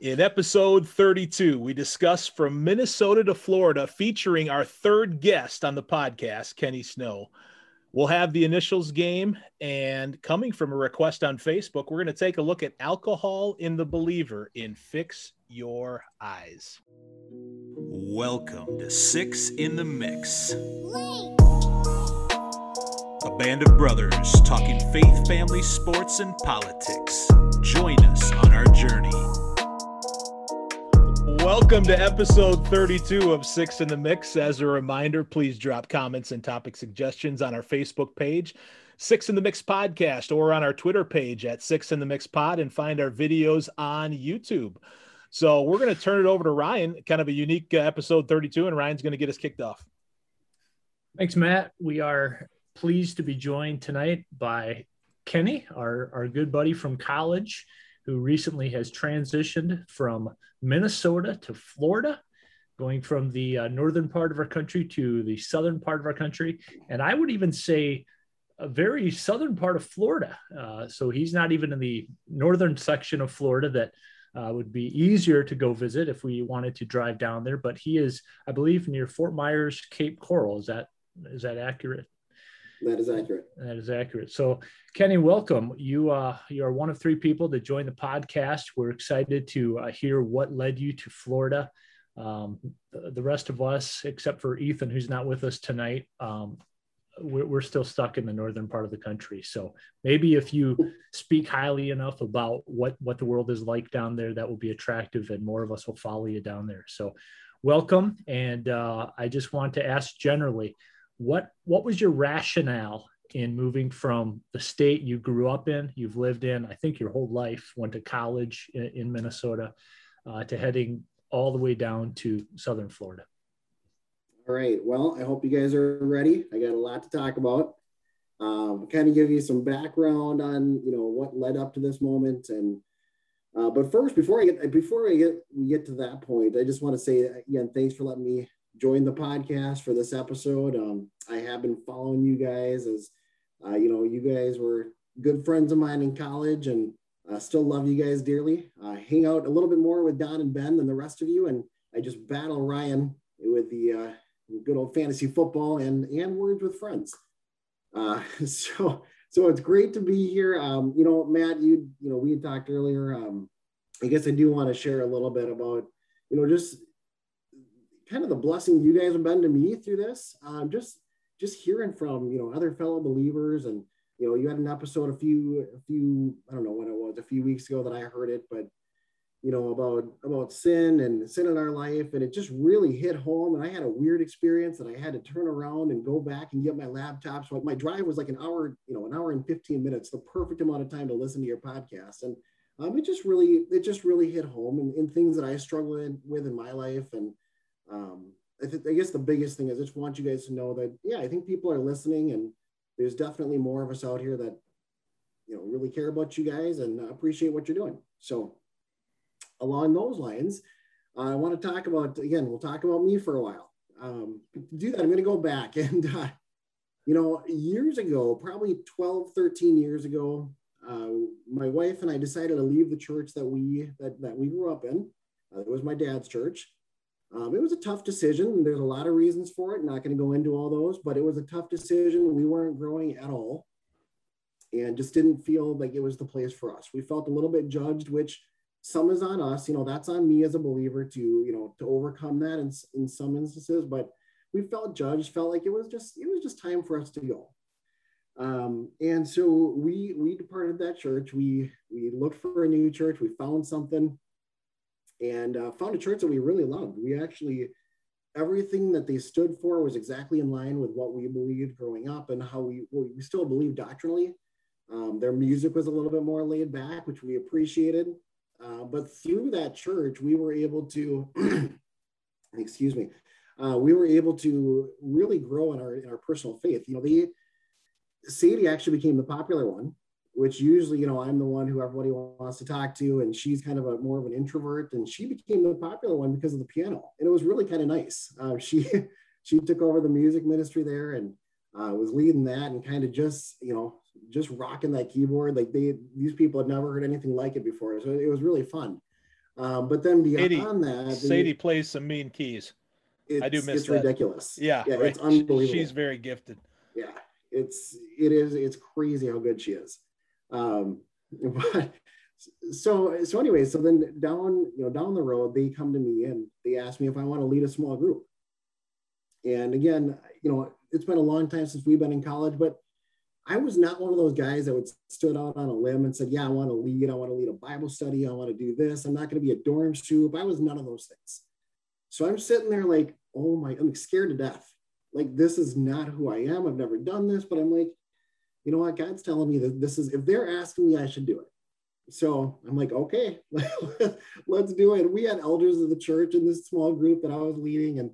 In episode 32, we discuss from Minnesota to Florida, featuring our third guest on the podcast, Kenny Snow. We'll have the initials game, and coming from a request on Facebook, we're going to take a look at alcohol in the believer in Fix Your Eyes. Welcome to Six in the Mix. A band of brothers talking faith, family, sports, and politics. Join us on our journey. Welcome to episode 32 of Six in the Mix. As a reminder, please drop comments and topic suggestions on our Facebook page, Six in the Mix Podcast, or on our Twitter page at Six in the Mix Pod, and find our videos on YouTube. So we're going to turn it over to Ryan, kind of a unique uh, episode 32, and Ryan's going to get us kicked off. Thanks, Matt. We are pleased to be joined tonight by Kenny, our, our good buddy from college who recently has transitioned from Minnesota to Florida, going from the uh, northern part of our country to the southern part of our country. And I would even say a very southern part of Florida. Uh, so he's not even in the northern section of Florida that uh, would be easier to go visit if we wanted to drive down there. But he is, I believe, near Fort Myers, Cape Coral. Is that is that accurate? That is accurate. That is accurate. So, Kenny, welcome. You uh, you are one of three people that joined the podcast. We're excited to uh, hear what led you to Florida. Um, the, rest of us, except for Ethan, who's not with us tonight, um, we're, we're, still stuck in the northern part of the country. So maybe if you speak highly enough about what what the world is like down there, that will be attractive, and more of us will follow you down there. So, welcome. And uh, I just want to ask generally what what was your rationale in moving from the state you grew up in, you've lived in, I think your whole life, went to college in, in Minnesota, uh, to heading all the way down to Southern Florida? All right. Well, I hope you guys are ready. I got a lot to talk about. Um, kind of give you some background on you know what led up to this moment, and uh, but first, before I get before I get we get to that point, I just want to say again, thanks for letting me join the podcast for this episode. Um, I have been following you guys as, uh, you know, you guys were good friends of mine in college and uh, still love you guys dearly. Uh, hang out a little bit more with Don and Ben than the rest of you. And I just battle Ryan with the uh, good old fantasy football and, and words with friends. Uh, so, so it's great to be here. Um, you know, Matt, you, you know, we talked earlier. Um, I guess I do want to share a little bit about, you know, just kind of the blessing you guys have been to me through this. Um, just just hearing from you know other fellow believers, and you know you had an episode a few a few I don't know when it was a few weeks ago that I heard it, but you know about about sin and sin in our life, and it just really hit home. And I had a weird experience that I had to turn around and go back and get my laptop. So my drive was like an hour, you know, an hour and fifteen minutes, the perfect amount of time to listen to your podcast, and um, it just really it just really hit home and, in things that I struggle with in my life and um, I, th- I guess the biggest thing is I just want you guys to know that, yeah, I think people are listening and there's definitely more of us out here that, you know, really care about you guys and appreciate what you're doing. So along those lines, I want to talk about, again, we'll talk about me for a while. Um, to do that, I'm going to go back and, uh, you know, years ago, probably 12, 13 years ago, uh, my wife and I decided to leave the church that we, that, that we grew up in. Uh, it was my dad's church um, it was a tough decision. There's a lot of reasons for it. Not going to go into all those, but it was a tough decision. We weren't growing at all and just didn't feel like it was the place for us. We felt a little bit judged, which some is on us. You know, that's on me as a believer to, you know, to overcome that in, in some instances, but we felt judged, felt like it was just, it was just time for us to go. Um, and so we, we departed that church. We, we looked for a new church. We found something and uh, found a church that we really loved. We actually, everything that they stood for was exactly in line with what we believed growing up and how we, well, we still believe doctrinally. Um, their music was a little bit more laid back, which we appreciated. Uh, but through that church, we were able to, excuse me, uh, we were able to really grow in our, in our personal faith. You know, the Sadie actually became the popular one which usually, you know, I'm the one who everybody wants to talk to, and she's kind of a more of an introvert, and she became the popular one because of the piano, and it was really kind of nice. Uh, she she took over the music ministry there and uh, was leading that, and kind of just you know just rocking that keyboard like they these people had never heard anything like it before, so it was really fun. Um, but then beyond Sadie, that, Sadie plays some mean keys. I do miss it's that. ridiculous. Yeah, yeah, right. it's unbelievable. She's very gifted. yeah, it's it is it's crazy how good she is. Um, but so so anyway, so then down you know down the road, they come to me and they ask me if I want to lead a small group. And again, you know, it's been a long time since we've been in college, but I was not one of those guys that would stood out on a limb and said, "Yeah, I want to lead. I want to lead a Bible study. I want to do this. I'm not going to be a dorm soup." I was none of those things. So I'm sitting there like, "Oh my!" I'm scared to death. Like this is not who I am. I've never done this, but I'm like, you know what? God's telling me that this is. If they're asking me, I should do it. So I'm like, okay, let's do it. We had elders of the church in this small group that I was leading, and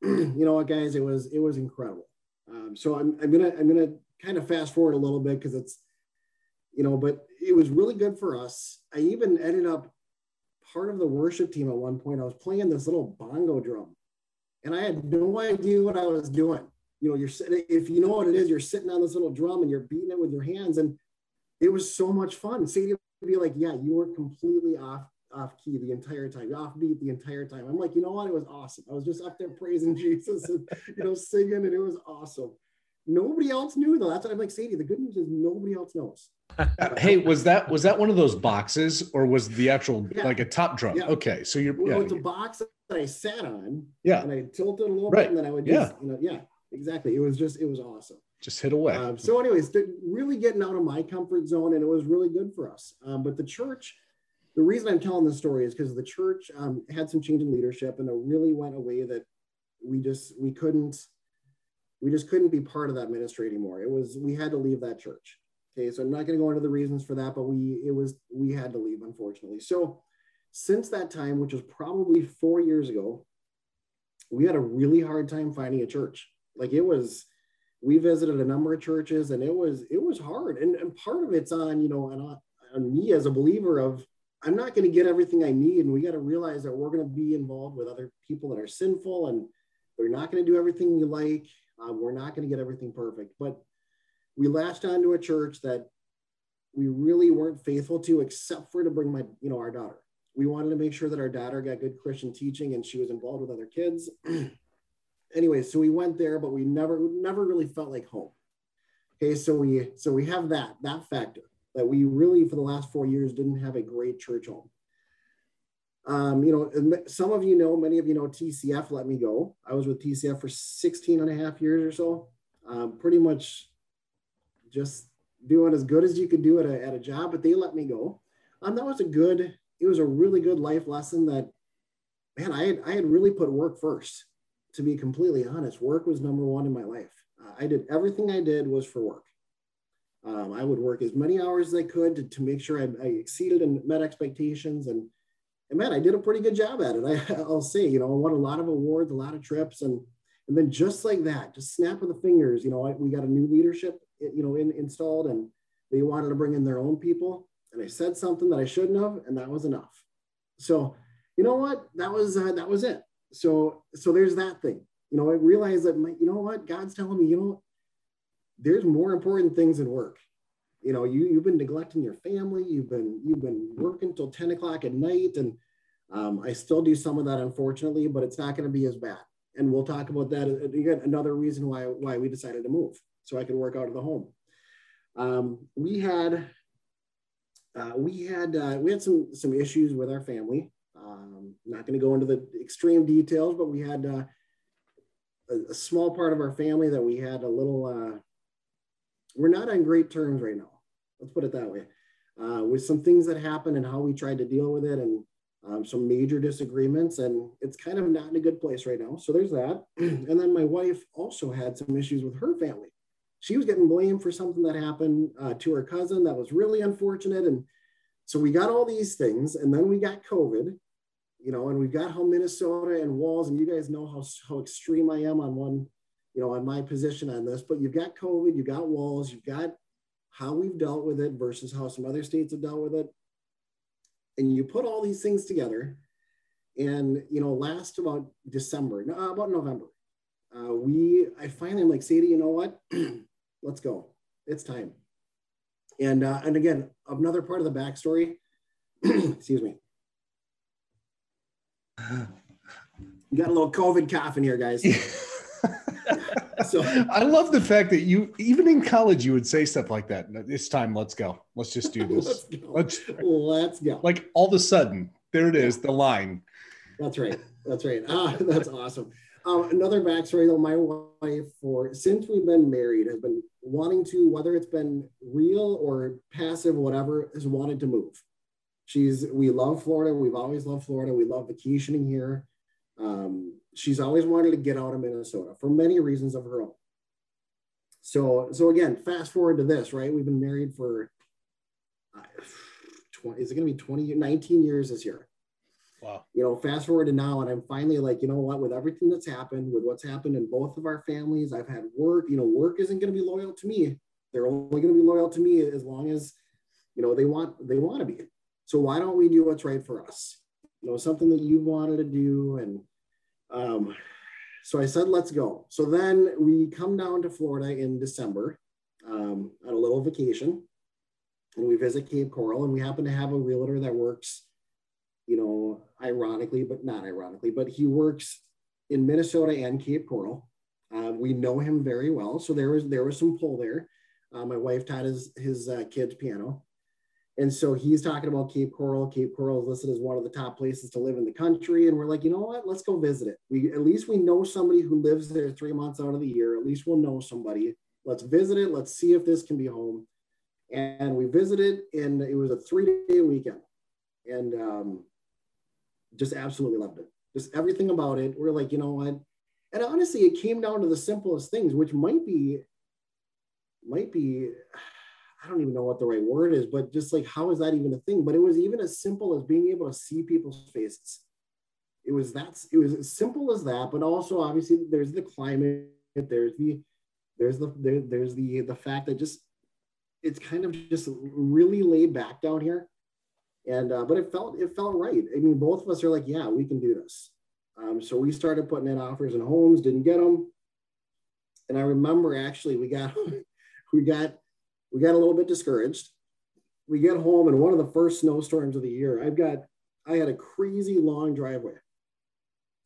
you know what, guys, it was it was incredible. Um, so I'm, I'm gonna I'm gonna kind of fast forward a little bit because it's you know, but it was really good for us. I even ended up part of the worship team at one point. I was playing this little bongo drum, and I had no idea what I was doing. You know, you're sitting if you know what it is, you're sitting on this little drum and you're beating it with your hands, and it was so much fun. Sadie would be like, "Yeah, you were completely off off key the entire time, You're off beat the entire time." I'm like, you know what? It was awesome. I was just up there praising Jesus and you know singing, and it was awesome. Nobody else knew though. That's what I'm like, Sadie. The good news is nobody else knows. hey, was that was that one of those boxes or was the actual Yeah. like a top drum? Yeah. Okay, so you're Well, yeah, it's a box that I sat on, yeah, and I tilted a little Right. bit, and then I would Yeah. just, you know, yeah, exactly. It was just, it was awesome. just hit away. Um, so, anyways, really getting out of my comfort zone, and it was really good for us. Um, but the church, the reason I'm telling this story is because the church um, had some change in leadership, and it really went away that we just we couldn't we just couldn't be part of that ministry anymore. It was we had to leave that church. Okay, so I'm not going to go into the reasons for that, but we it was we had to leave unfortunately. So since that time, which was probably four years ago, we had a really hard time finding a church. Like it was, we visited a number of churches, and it was it was hard. And, and part of it's on you know on, on me as a believer of I'm not going to get everything I need, and we got to realize that we're going to be involved with other people that are sinful, and they're not going to do everything we like. Um, we're not going to get everything perfect, but we latched onto a church that we really weren't faithful to, except for to bring my you know our daughter. We wanted to make sure that our daughter got good Christian teaching, and she was involved with other kids. anyway, so we went there, but we never never really felt like home. Okay, so we so we have that that factor that we really for the last four years didn't have a great church home. Um, you know, some of you know, many of you know, TCF let me go. I was with TCF for 16 and a half years or so. Um, pretty much just doing as good as you could do at a, at a job, but they let me go. Um, that was a good, it was a really good life lesson that, man, I had, I had really put work first, to be completely honest. Work was number one in my life. Uh, I did everything I did was for work. Um, I would work as many hours as I could to, to make sure I, I exceeded and met expectations. And, and man, I did a pretty good job at it. I, I'll say, you know, I won a lot of awards, a lot of trips. And, and then just like that, just snap of the fingers, you know, I, we got a new leadership, you know, in, installed and they wanted to bring in their own people. And I said something that I shouldn't have, and that was enough. So, you know what? That was, uh, that was it. So, so there's that thing, you know, I realized that, my, you know what, God's telling me, you know, there's more important things than work. You know, you, you've been neglecting your family. You've been, you've been working till 10 o'clock at night. And um, I still do some of that, unfortunately, but it's not going to be as bad. And we'll talk about that again. Another reason why, why we decided to move so I could work out of the home. Um, we had, uh, we had, uh, we had some, some issues with our family. Not going to go into the extreme details, but we had uh, a, a small part of our family that we had a little, uh, we're not on great terms right now. Let's put it that way. Uh, with some things that happened and how we tried to deal with it and um, some major disagreements and it's kind of not in a good place right now. So there's that. and then my wife also had some issues with her family. She was getting blamed for something that happened uh, to her cousin that was really unfortunate. And so we got all these things and then we got COVID, you know, and we've got how Minnesota and Walz and you guys know how, how extreme I am on one, you know, on my position on this, but you've got COVID, you've got Walz, you've got how we've dealt with it versus how some other states have dealt with it. And you put all these things together and, you know, last about December, no, about November, uh, we, I finally, I'm like, Sadie, you know what? Let's go. It's time. And, uh, and again, another part of the backstory, excuse me. You got a little COVID cough in here, guys. so I love the fact that you, even in college, you would say stuff like that. It's time. Let's go. Let's just do this. let's, go. let's, let's go. Like all of a sudden, there it is, the line. That's right. That's right. Ah, that's awesome. Um, another backstory though, my wife for since we've been married has been wanting to, whether it's been real or passive, whatever, has wanted to move. She's we love Florida. We've always loved Florida. We love vacationing here. Um, she's always wanted to get out of Minnesota for many reasons of her own. So, so again, fast forward to this, right? We've been married for uh, 20, is it going to be 20, 19 years this year? Wow. You know, fast forward to now, and I'm finally like, you know what, with everything that's happened, with what's happened in both of our families, I've had work, you know, work isn't going to be loyal to me. They're only going to be loyal to me as long as, you know, they want, they want to be. So why don't we do what's right for us? You know, something that you wanted to do. And um, so I said, let's go. So then we come down to Florida in December um, on a little vacation and we visit Cape Coral and we happen to have a realtor that works you know, ironically, but not ironically, but he works in Minnesota and Cape Coral. Uh, we know him very well, so there was there was some pull there. Uh, my wife taught his his uh, kids piano, and so he's talking about Cape Coral. Cape Coral is listed as one of the top places to live in the country, and we're like, you know what? Let's go visit it. We at least we know somebody who lives there three months out of the year. At least we'll know somebody. Let's visit it. Let's see if this can be home. And we visited, and it was a three day weekend, and um, just absolutely loved it. Just everything about it. We're like, you know what? And honestly, it came down to the simplest things, which might be, might be, I don't even know what the right word is, but just like, how is that even a thing? But it was even as simple as being able to see people's faces. It was that's it was as simple as that, but also obviously there's the climate, there's the there's the there, there's the the fact that just it's kind of just really laid back down here and uh, but it felt it felt right. I mean, both of us are like, yeah, we can do this. Um, so we started putting in offers in homes, didn't get them. And I remember actually we got we got we got a little bit discouraged. We get home and one of the first snowstorms of the year. I've got I had a crazy long driveway.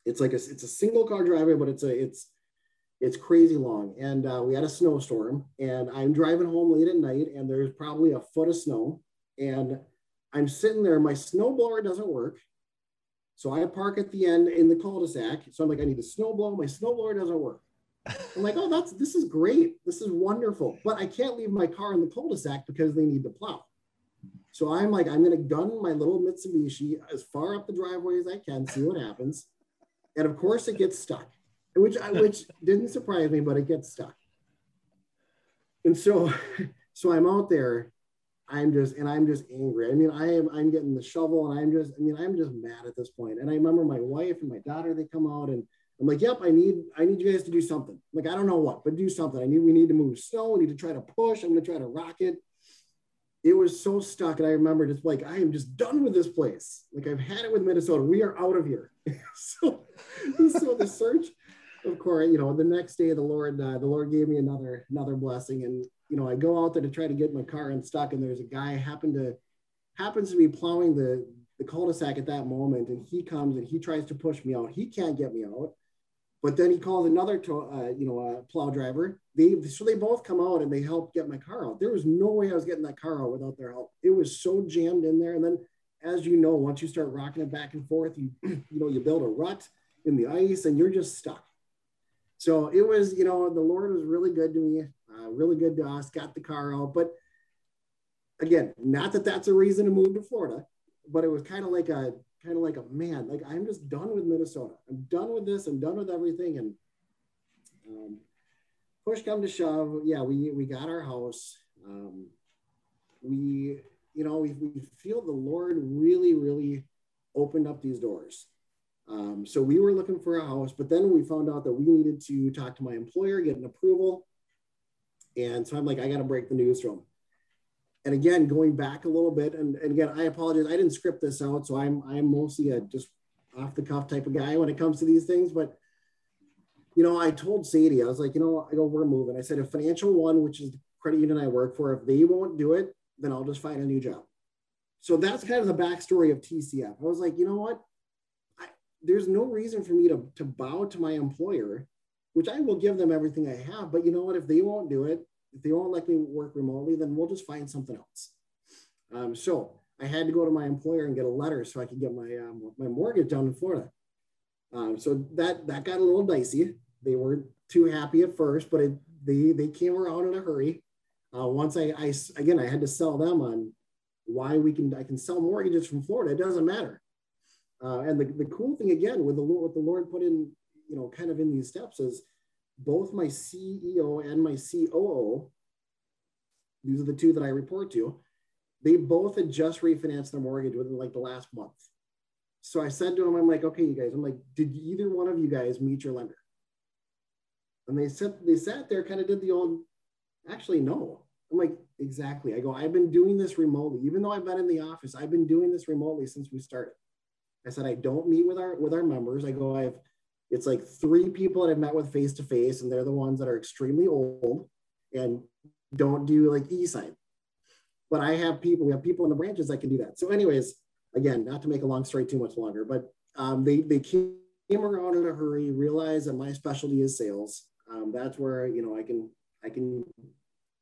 It's like a it's a single car driveway, but it's a it's it's crazy long. And uh, we had a snowstorm, and I'm driving home late at night, and there's probably a foot of snow, and I'm sitting there, my snowblower doesn't work. So I park at the end in the cul-de-sac. So I'm like, I need a snowblower. My snowblower doesn't work. I'm like, oh, that's this is great. This is wonderful. But I can't leave my car in the cul-de-sac because they need to plow. So I'm like, I'm gonna gun my little Mitsubishi as far up the driveway as I can, see what happens. And of course it gets stuck, which which didn't surprise me, but it gets stuck. And so so I'm out there I'm just and I'm just angry. I mean, I am I'm getting the shovel and I'm just I mean I'm just mad at this point. And I remember my wife and my daughter they come out and I'm like, yep, I need I need you guys to do something. Like I don't know what, but do something. I need we need to move snow. We need to try to push. I'm gonna try to rock it. It was so stuck, and I remember just like I am just done with this place. Like I've had it with Minnesota. We are out of here. so, so the search, of course, you know, the next day the Lord uh, the Lord gave me another another blessing, and you know, I go out there to try to get my car unstuck, and there's a guy happen to happens to be plowing the the cul-de-sac at that moment, and he comes and he tries to push me out. He can't get me out, but then he called another uh, you know uh, plow driver. They so they both come out and they help get my car out. There was no way I was getting that car out without their help. It was so jammed in there, and then as you know, once you start rocking it back and forth, you you know you build a rut in the ice, and you're just stuck. So it was, you know, the Lord was really good to me uh, really good to us, got the car out. But again, not that that's a reason to move to Florida, but it was kind of like a kind of like a man, like I'm just done with Minnesota. I'm done with this. I'm done with everything. And um, push come to shove, yeah, we we got our house. Um, we, you know, we, we feel the Lord really, really opened up these doors. Um, so we were looking for a house, but then we found out that we needed to talk to my employer, get an approval. And so I'm like, I got to break the news to him. And again, going back a little bit, and, and again, I apologize. I didn't script this out, so I'm I'm mostly a just off the cuff type of guy when it comes to these things. But you know, I told Sadie, I was like, you know, I go, we're moving. I said, if Financial One, which is the credit union I work for, if they won't do it, then I'll just find a new job. So that's kind of the backstory of TCF. I was like, you know what? I, there's no reason for me to, to bow to my employer, which I will give them everything I have. But you know what? If they won't do it, if they won't let me work remotely, then we'll just find something else. Um, so I had to go to my employer and get a letter so I could get my um, my mortgage down in Florida. Um, so that that got a little dicey. They weren't too happy at first, but it, they they came around in a hurry. Uh, once I, I again I had to sell them on why we can I can sell mortgages from Florida. It doesn't matter. Uh, and the, the cool thing again with the what the Lord put in you know kind of in these steps is both my CEO and my COO. These are the two that I report to they both had just refinanced their mortgage within like the last month. So I said to them, I'm like, okay, you guys, I'm like, did either one of you guys meet your lender? And they said they sat there, kind of did the old, actually, no. I'm like, exactly. I go, I've been doing this remotely. Even though I've been in the office, I've been doing this remotely since we started. I said, I don't meet with our with our members. I go, I've it's like three people that I've met with face to face, and they're the ones that are extremely old and don't do like e-sign but I have people, we have people in the branches that can do that. So anyways, again, not to make a long story too much longer, but um, they, they came around in a hurry, realized that my specialty is sales. Um, that's where, you know, I can, I can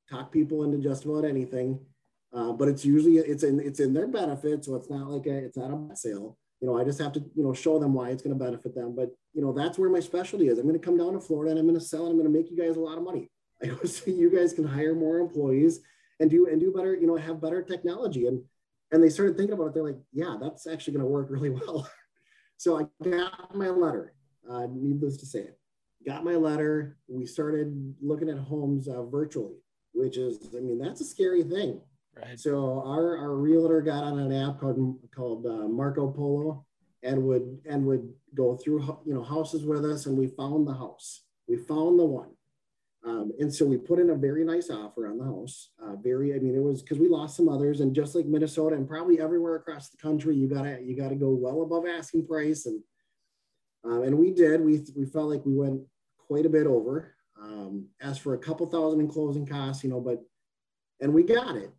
talk people into just about anything. Uh, but it's usually, it's in, it's in their benefit. So it's not like a, it's not a sale. You know, I just have to, you know, show them why it's going to benefit them. But, you know, that's where my specialty is. I'm going to come down to Florida and I'm going to sell and I'm going to make you guys a lot of money. I go, so you guys can hire more employees and do and do better, you know, have better technology. And and they started thinking about it. They're like, yeah, that's actually going to work really well. so I got my letter. Uh, needless to say, got my letter. We started looking at homes uh, virtually, which is, I mean, that's a scary thing. Right. So our, our realtor got on an app called called uh, Marco Polo, and would and would go through you know houses with us, and we found the house. We found the one. Um, and so we put in a very nice offer on the house. Uh, very, I mean, it was because we lost some others, and just like Minnesota and probably everywhere across the country, you gotta you gotta go well above asking price, and um, and we did. We we felt like we went quite a bit over. Um, asked for a couple thousand in closing costs, you know, but and we got it.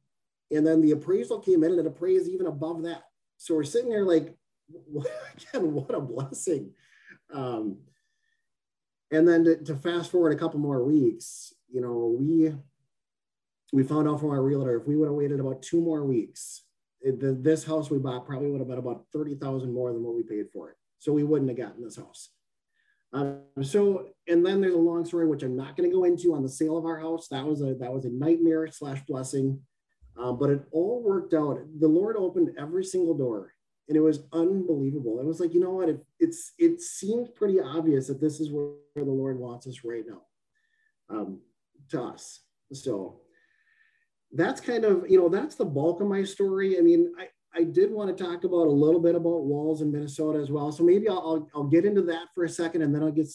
And then the appraisal came in and it appraised even above that. So we're sitting there like, again, what a blessing. Um, and then to, to, fast forward a couple more weeks, you know, we we found out from our realtor if we would have waited about two more weeks, it, the, this house we bought probably would have been about thirty thousand more than what we paid for it. So we wouldn't have gotten this house. Um, so, and then there's a long story which I'm not going to go into on the sale of our house. That was a that was a nightmare slash blessing, uh, but it all worked out. The Lord opened every single door and it was unbelievable. It was like, you know what? It, it's it seems pretty obvious that this is where, where the Lord wants us right now, um, to us. So that's kind of you know that's the bulk of my story. I mean, I I did want to talk about a little bit about Walz in Minnesota as well. So maybe I'll I'll, I'll get into that for a second, and then I'll get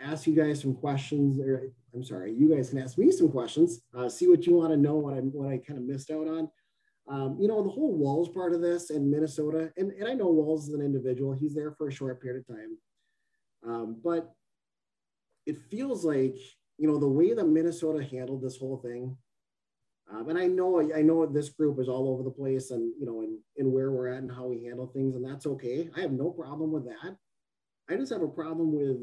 ask you guys some questions. Or I'm sorry, you guys can ask me some questions. Uh, see what you want to know, what I what I kind of missed out on. Um, you know, the whole Walz part of this in Minnesota, and, and I know Walz is an individual, he's there for a short period of time. Um, but it feels like, you know, the way that Minnesota handled this whole thing, um, and I know I know this group is all over the place and you know and, and where we're at and how we handle things, and that's okay. I have no problem with that. I just have a problem with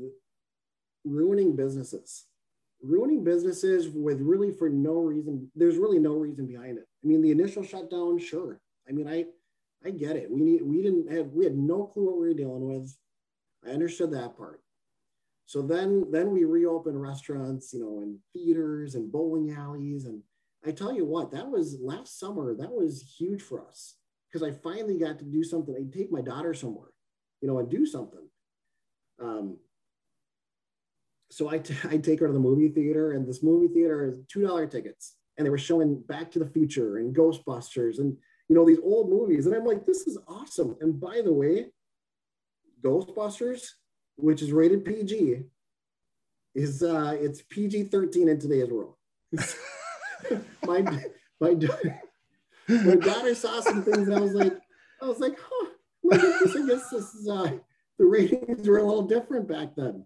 ruining businesses ruining businesses with really for no reason. There's really no reason behind it. I mean, the initial shutdown, sure. I mean, I I get it. We need we didn't have we had no clue what we were dealing with. I understood that part. So then then we reopened restaurants, you know, and theaters and bowling alleys. And I tell you what, that was last summer, that was huge for us because I finally got to do something. I'd take my daughter somewhere, you know, and do something. Um, so I, t- I take her to the movie theater, and this movie theater is two dollar tickets, and they were showing Back to the Future and Ghostbusters, and you know these old movies, and I'm like, this is awesome. And by the way, Ghostbusters, which is rated PG, is uh, it's PG thirteen in today's world. my my my daughter saw some things, and I was like, I was like, huh, look at this. I guess this is uh, the ratings were a little different back then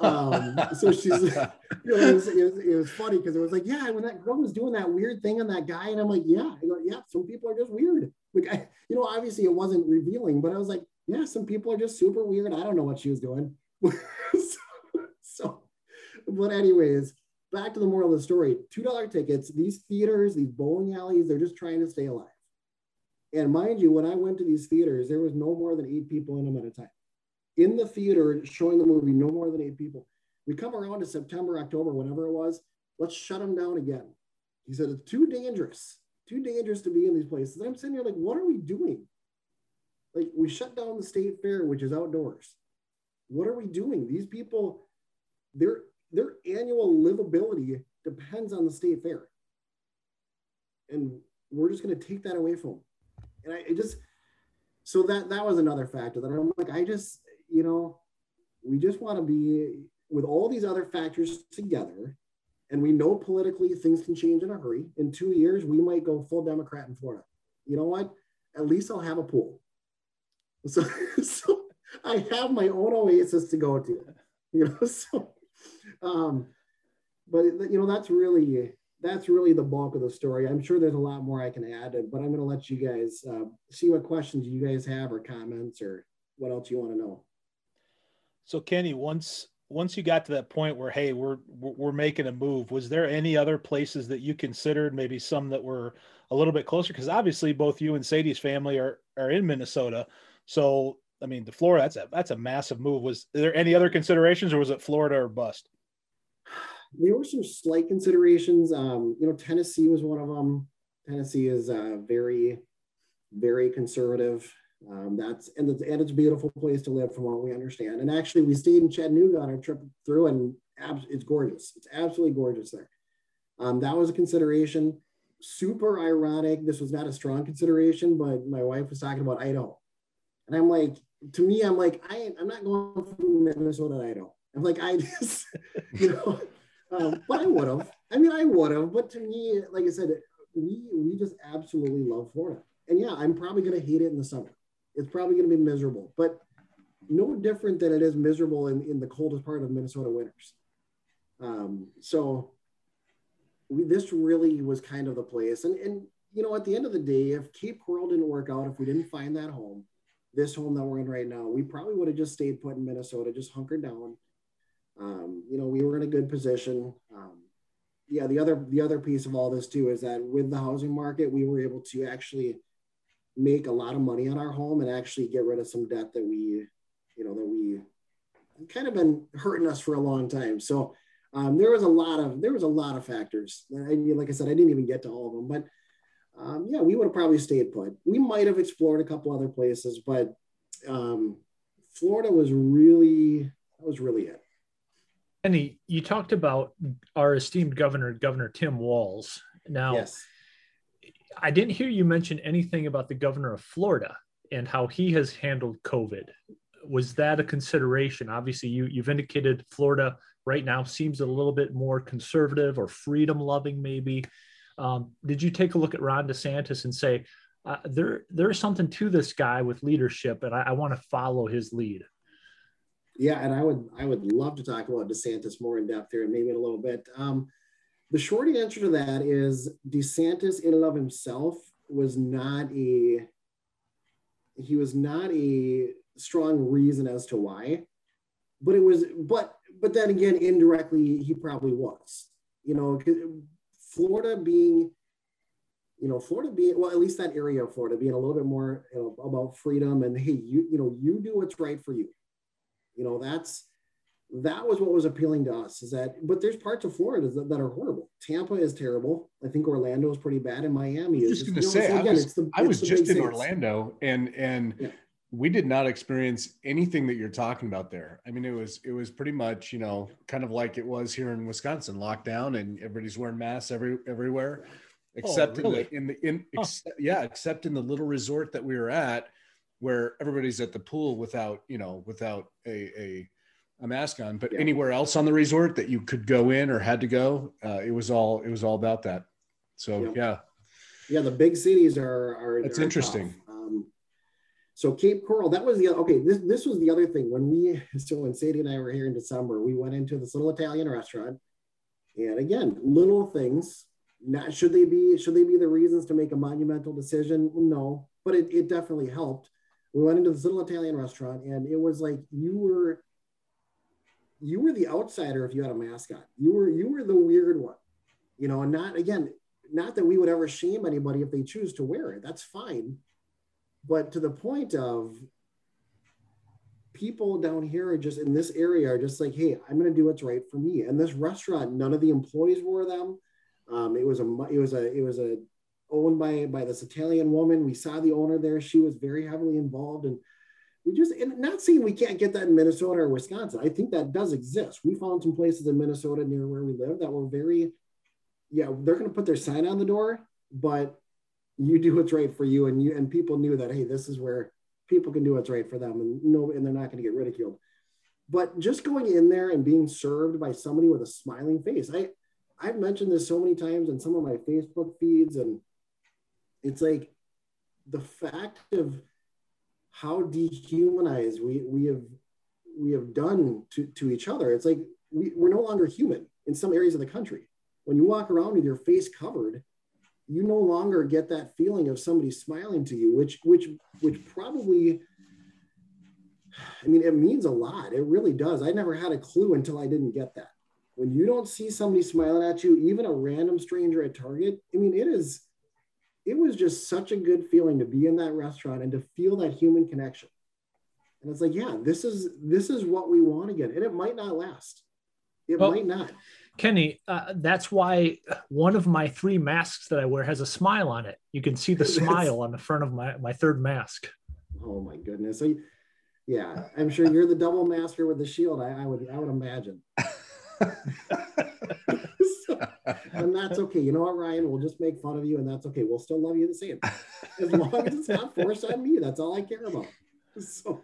um, so she's, you know, it was, it was, it was funny because it was like, yeah, when that girl was doing that weird thing on that guy, and I'm like, yeah, I go, yeah, some people are just weird. Like, I, you know, obviously it wasn't revealing, but I was like, yeah, some people are just super weird. I don't know what she was doing. so, so, but anyways, back to the moral of the story. Two dollar tickets. These theaters, these bowling alleys, they're just trying to stay alive. And mind you, when I went to these theaters, there was no more than eight people in them at a time. In the theater showing the movie, no more than eight people. We come around to September, October, whatever it was. Let's shut them down again. He said it's too dangerous, too dangerous to be in these places. And I'm sitting here like, what are we doing? Like we shut down the state fair, which is outdoors. What are we doing? These people, their their annual livability depends on the state fair, and we're just going to take that away from them. And I just so that that was another factor that I'm like, I just you know, we just want to be with all these other factors together. And we know politically things can change in a hurry. In two years, we might go full Democrat in Florida. You know what? At least I'll have a pool. So, so I have my own oasis to go to, you know. So, um, but you know that's really that's really the bulk of the story. I'm sure there's a lot more I can add, but I'm going to let you guys uh, see what questions you guys have or comments or what else you want to know. So, Kenny, once once you got to that point where hey, we're we're making a move, was there any other places that you considered? Maybe some that were a little bit closer, because obviously both you and Sadie's family are are in Minnesota. So, I mean, the Florida, that's a that's a massive move. Was there any other considerations, or was it Florida or bust? There were some slight considerations. Um, you know, Tennessee was one of them. Tennessee is uh, very, very conservative. Um, that's and it's, and it's a beautiful place to live, from what we understand. And actually, we stayed in Chattanooga on our trip through, and ab- it's gorgeous. It's absolutely gorgeous there. Um, that was a consideration. Super ironic. This was not a strong consideration, but my wife was talking about Idaho. And I'm like, to me, I'm like, I, I'm not going from Minnesota to Idaho. I'm like, I just, you know, um, but I would have. I mean, I would have. But to me, like I said, we we just absolutely love Florida. And yeah, I'm probably to hate it in the summer. It's probably going to be miserable, but no different than it is miserable in, in the coldest part of Minnesota winters. Um, so we, this really was kind of the place. And, and, you know, at the end of the day, if Cape Coral didn't work out, if we didn't find that home, this home that we're in right now, we probably would have just stayed put in Minnesota, just hunkered down. Um, you know, we were in a good position. Um, yeah, the other the other piece of all this too is that with the housing market, we were able to actually make a lot of money on our home and actually get rid of some debt that we, you know, that we kind of been hurting us for a long time. So um, there was a lot of there was a lot of factors. I, like I said, I didn't even get to all of them, but um, yeah, we would have probably stayed put. We might have explored a couple other places, but um, Florida was really that was really it. Kenny, you talked about our esteemed governor, Governor Tim Walz. Now, yes. I didn't hear you mention anything about the governor of Florida and how he has handled COVID. Was that a consideration? Obviously, you, you've indicated Florida right now seems a little bit more conservative or freedom loving, maybe. Um, did you take a look at Ron DeSantis and say, uh, there there's something to this guy with leadership, and I, I want to follow his lead? Yeah, and I would I would love to talk about DeSantis more in depth here, maybe in a little bit. Um, the short answer to that is DeSantis, in and of himself, was not a he was not a strong reason as to why, but it was but but then again, indirectly, he probably was. You know, Florida being, you know, Florida being, well, at least that area of Florida being a little bit more you know, about freedom and hey, you, you know, you do what's right for you. You know, that's, that was what was appealing to us is that, but there's parts of Florida that, that are horrible. Tampa is terrible. I think Orlando is pretty bad and Miami is. just going to say, so again, I was, the, I was just in Orlando and, and, yeah we did not experience anything that you're talking about there. I mean, it was it was pretty much you know kind of like it was here in Wisconsin, lockdown, and everybody's wearing masks every everywhere, oh, except oh, really? in the in the in huh. ex, yeah, except in the little resort that we were at, where everybody's at the pool without you know without a a, a mask on. But yeah. anywhere else on the resort that you could go in or had to go, uh, it was all it was all about that. So yeah. yeah. Yeah, the big cities are are. That's interesting. Tough. So Cape Coral, that was the okay. This this was the other thing when we so when Sadie and I were here in December, we went into this little Italian restaurant, and again, little things. Not should they be should they be the reasons to make a monumental decision? No, but it, it definitely helped. we went into this little Italian restaurant, and it was like you were you were the outsider if you had a mask on. You were you were the weird one, you know. And not again, not that we would ever shame anybody if they choose to wear it. That's fine, but to the point of people down here are just in this area are just like, hey, I'm going to do what's right for me. And this restaurant, none of the employees wore them. Um, it was a it was a it was a owned by by this Italian woman. We saw the owner there. She was very heavily involved, and we just and not saying we can't get that in Minnesota or Wisconsin. I think that does exist. We found some places in Minnesota near where we live that were very, yeah, they're going to put their sign on the door, but you do what's right for you, and you and people knew that hey, this is where people can do what's right for them, and no, and they're not going to get ridiculed. But just going in there and being served by somebody with a smiling face, I I've mentioned this so many times in some of my Facebook feeds, and it's like the fact of how dehumanized we we have we have done to, to each other. It's like we, we're no longer human in some areas of the country. When you walk around with your face covered, you no longer get that feeling of somebody smiling to you, which which which probably I mean it means a lot. It really does. I never had a clue until I didn't get that when you don't see somebody smiling at you, even a random stranger at Target, I mean, it is, it was just such a good feeling to be in that restaurant and to feel that human connection. And it's like, yeah, this is this is what we want again, and it might not last. It well, might not. Kenny, uh, that's why one of my three masks that I wear has a smile on it. You can see the smile on the front of my my third mask. Oh my goodness! So, yeah, I'm sure you're the double masker with the shield. I, I would I would imagine. and that's okay. You know what, Ryan? We'll just make fun of you, and that's okay. We'll still love you the same. As long as it's not forced on me, that's all I care about. So,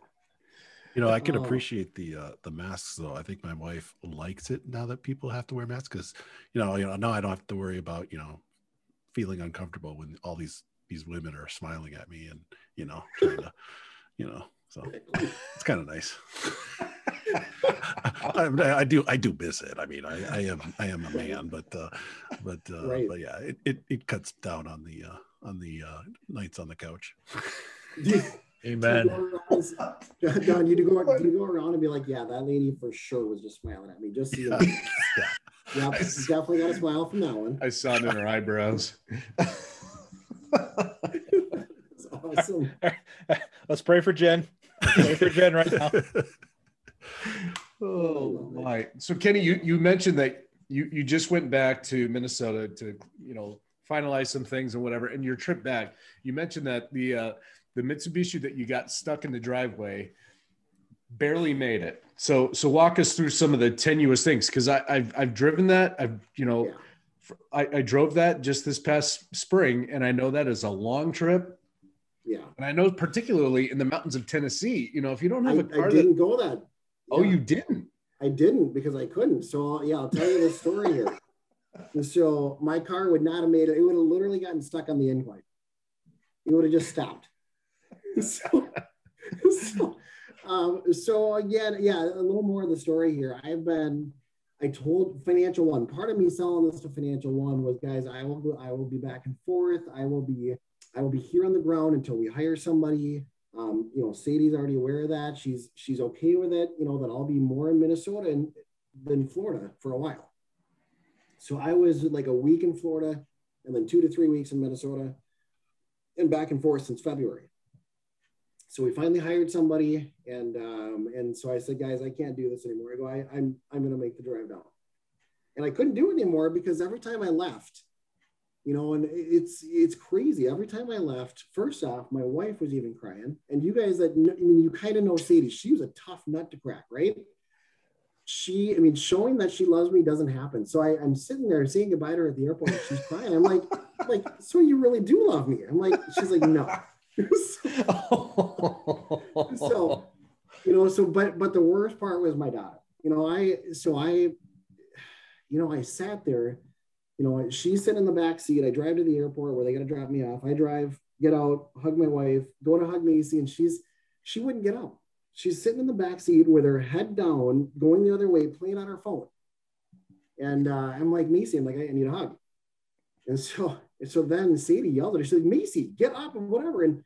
you know, I can uh, appreciate the uh, the masks though. I think my wife likes it now that people have to wear masks because, you know, you know, now I don't have to worry about you know feeling uncomfortable when all these these women are smiling at me and you know trying to, you know, so it's kind of nice. I, I, do I do miss it. I mean, I, I am I am a man, but uh, but uh, right. but yeah, it, it, it cuts down on the uh, on the uh, nights on the couch. Amen. Don, you do go you go around and be like, yeah, that lady for sure was just smiling at me. Just so you know. yeah. Yep, definitely got a smile from that one. I saw it in her eyebrows. awesome. Let's pray for Jen. Let's pray for Jen right now. Oh my! So Kenny, you you mentioned that you you just went back to Minnesota to you know finalize some things and whatever. And your trip back, you mentioned that the uh, the Mitsubishi that you got stuck in the driveway barely made it. So so walk us through some of the tenuous things because I I've I've driven that I've you know. Yeah. I, I drove that just this past spring, and I know that is a long trip. Yeah. And I know particularly in the mountains of Tennessee, you know, if you don't have a car I didn't that, go that Oh, you didn't? I didn't because I couldn't. So yeah, I'll tell you the story here. so my car would not have made it. It would have literally gotten stuck on the incline. It would have just stopped. so, so, um, so again, yeah, a little more of the story here. I've been, I told Financial One, part of me selling this to Financial One was, guys, I will go, I will be back and forth. I will be, I will be here on the ground until we hire somebody. Um, you know, Sadie's already aware of that. She's she's okay with it. You know that I'll be more in Minnesota and, than Florida for a while. So I was like a week in Florida, and then two to three weeks in Minnesota, and back and forth since February. So we finally hired somebody, and um, and so I said, guys, I can't do this anymore. I go, I, I'm I'm going to make the drive down, and I couldn't do it anymore because every time I left, you know, and it's it's crazy. Every time I left, first off, my wife was even crying, and you guys that I mean, you kind of know Sadie. She was a tough nut to crack, right? She, I mean, showing that she loves me doesn't happen. So I, I'm sitting there saying goodbye to her at the airport, and she's crying. I'm like, like, so you really do love me? I'm like, she's like, no. so, so, you know, so but but the worst part was my daughter. You know, I so I, you know, I sat there you know, she's sitting in the back seat. I drive to the airport where they got to drop me off. I drive, get out, hug my wife, go to hug Macy, and she's she wouldn't get up. She's sitting in the back seat with her head down, going the other way, playing on her phone. And uh, I'm like, Macy, I'm like, I need a hug. And so, and so then Sadie yelled at her. She's like, Macy, get up and whatever, and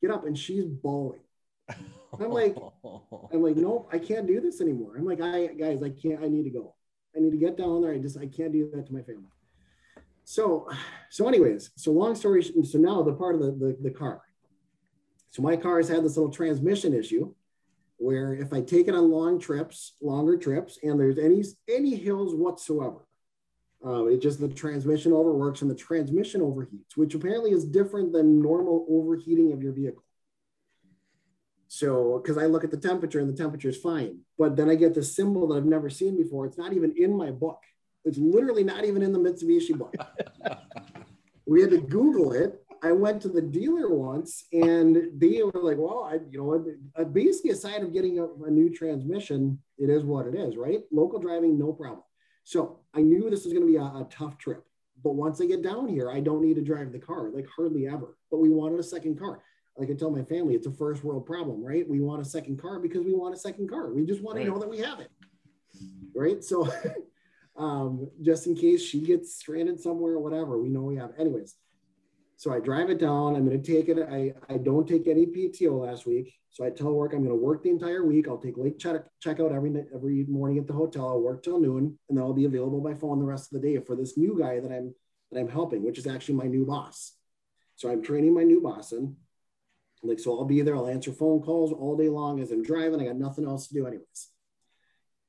get up. And she's bawling. I'm like, I'm like, nope, I can't do this anymore. I'm like, I guys, I can't, I need to go. I need to get down there. I just, I can't do that to my family. So, so anyways, so long story, so now the part of the, the, the car. So my car has had this little transmission issue where if I take it on long trips, longer trips, and there's any, any hills whatsoever, uh, it just the transmission overworks and the transmission overheats, which apparently is different than normal overheating of your vehicle. So, because I look at the temperature and the temperature is fine, but then I get this symbol that I've never seen before. It's not even in my book. It's literally not even in the Mitsubishi book. we had to Google it. I went to the dealer once, and they were like, "Well, I, you know, uh, basically aside of getting a, a new transmission, it is what it is, right? Local driving, no problem." So I knew this was going to be a, a tough trip. But once I get down here, I don't need to drive the car, like hardly ever. But we wanted a second car. Like I tell my family, it's a first world problem, right? We want a second car because we want a second car. We just want right. to know that we have it, right? So, um, just in case she gets stranded somewhere or whatever, we know we have. Anyways, so I drive it down. I'm going to take it. I, I don't take any PTO last week. So I tell work I'm going to work the entire week. I'll take late check, check out every every morning at the hotel. I'll work till noon, and then I'll be available by phone the rest of the day for this new guy that I'm that I'm helping, which is actually my new boss. So I'm training my new boss in. Like so, I'll be there. I'll answer phone calls all day long as I'm driving. I got nothing else to do anyways.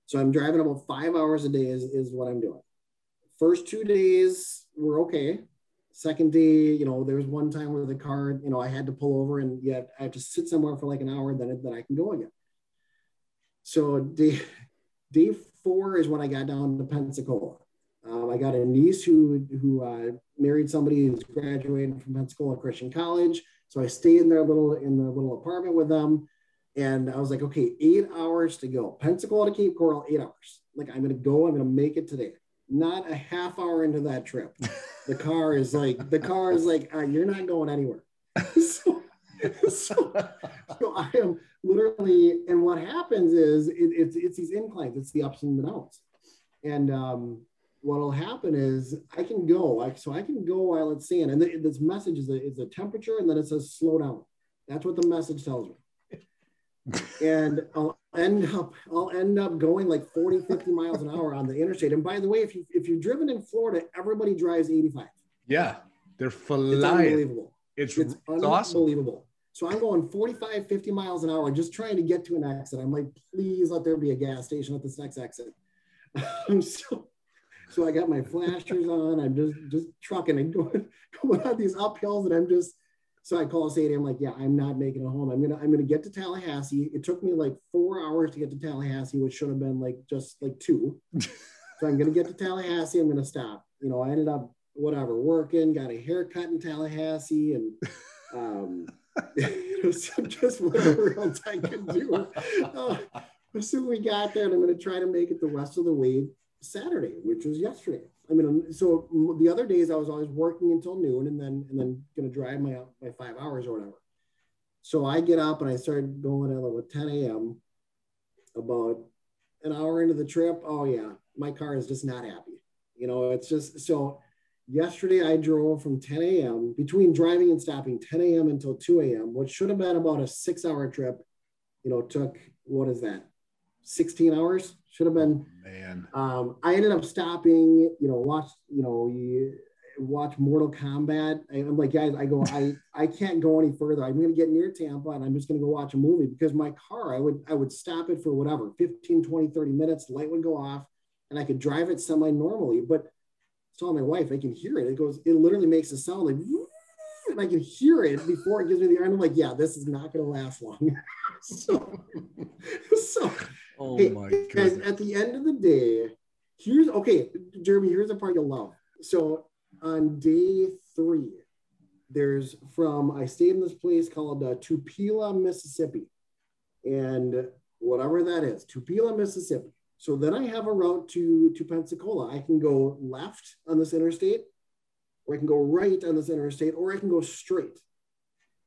So I'm driving about five hours a day is, is what I'm doing. First two days were okay second day, you know, there's one time where the car, you know, I had to pull over and yet I have to sit somewhere for like an hour, then, then I can go again. So day, day four is when I got down to Pensacola. Um, I got a niece who, who uh, married somebody who's graduating from Pensacola Christian College. So I stayed in their little, in the little apartment with them. And I was like, okay, eight hours to go. Pensacola to Cape Coral, eight hours. Like, I'm going to go, I'm going to make it today. Not a half hour into that trip. the car is like the car is like uh, you're not going anywhere so, so, so, i am literally and what happens is it, it's it's these inclines it's the ups and the downs and um, what'll happen is i can go like so i can go while it's sand and the, this message is a, is a temperature and then it says slow down that's what the message tells me and I'll end up I'll end up going like 40, 50 miles an hour on the interstate. And by the way, if you if you're driven in Florida, everybody drives 85. Yeah, they're flying. It's unbelievable. It's, it's unbelievable. Awesome. So I'm going 45, 50 miles an hour, just trying to get to an exit. I'm like, please let there be a gas station at this next exit. so, so I got my flashers on. I'm just just trucking and going, going on these uphills, and I'm just so I call Sadie. I'm like, yeah, I'm not making it home. I'm gonna I'm gonna get to Tallahassee. It took me like four hours to get to Tallahassee, which should have been like just like two. so I'm gonna get to Tallahassee. I'm gonna stop. You know, I ended up whatever working, got a haircut in Tallahassee, and um, so just whatever else I could do. Uh, so we got there, and I'm gonna try to make it the rest of the way Saturday, which was yesterday. I mean, um, so the other days I was always working until noon and then and then gonna drive my my five hours or whatever. So I get up and I started going at like 10 a.m. About an hour into the trip. Oh yeah, my car is just not happy. You know, it's just so. Yesterday I drove from 10 a.m. between driving and stopping 10 a.m. until 2 a.m., which should have been about a six-hour trip. You know, took what is that? 16 hours should have been. Oh, man. Um, i ended up stopping you know watch you know you watch mortal kombat. I'm like guys i go i i can't go any further. I'm going to get near tampa and i'm just going to go watch a movie because my car i would i would stop it for whatever 15 20 30 minutes light would go off and i could drive it semi normally but I saw my wife. I can hear it. It goes it literally makes a sound like and i can hear it before it gives me the i'm like yeah this is not going to last long. So so Oh hey, my god! At the end of the day, here's okay, Jeremy. Here's the part you'll love. So on day three, there's from I stayed in this place called uh, Tupelo, Mississippi, and whatever that is, Tupelo, Mississippi. So then I have a route to to Pensacola. I can go left on this interstate, or I can go right on this interstate, or I can go straight.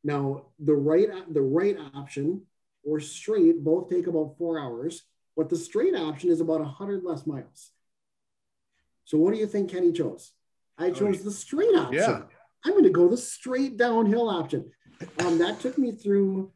Now the right the right option or straight both take about four hours, but the straight option is about 100 less miles. So what do you think Kenny chose? I chose the straight option. Yeah. I'm going to go the straight downhill option. Um, that took me through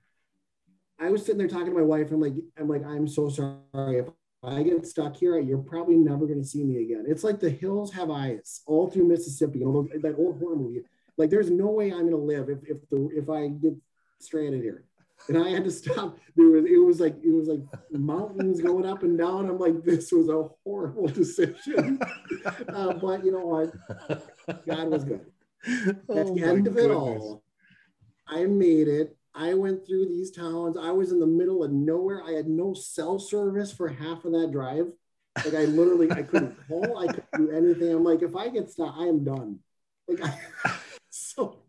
I was sitting there talking to my wife. I'm like, I'm like, I'm so sorry. If I get stuck here, you're probably never going to see me again. It's like the hills have eyes all through Mississippi. You know, that old horror movie. Like, there's no way I'm going to live if if the if I get stranded here. And I had to stop. There was it was like it was like mountains going up and down. I'm like, this was a horrible decision. uh, but you know what? God was good. At oh the end of it all, I made it. I went through these towns. I was in the middle of nowhere. I had no cell service for half of that drive. Like I literally, I couldn't call. I couldn't do anything. I'm like, if I get stuck, I am done. Like, I, so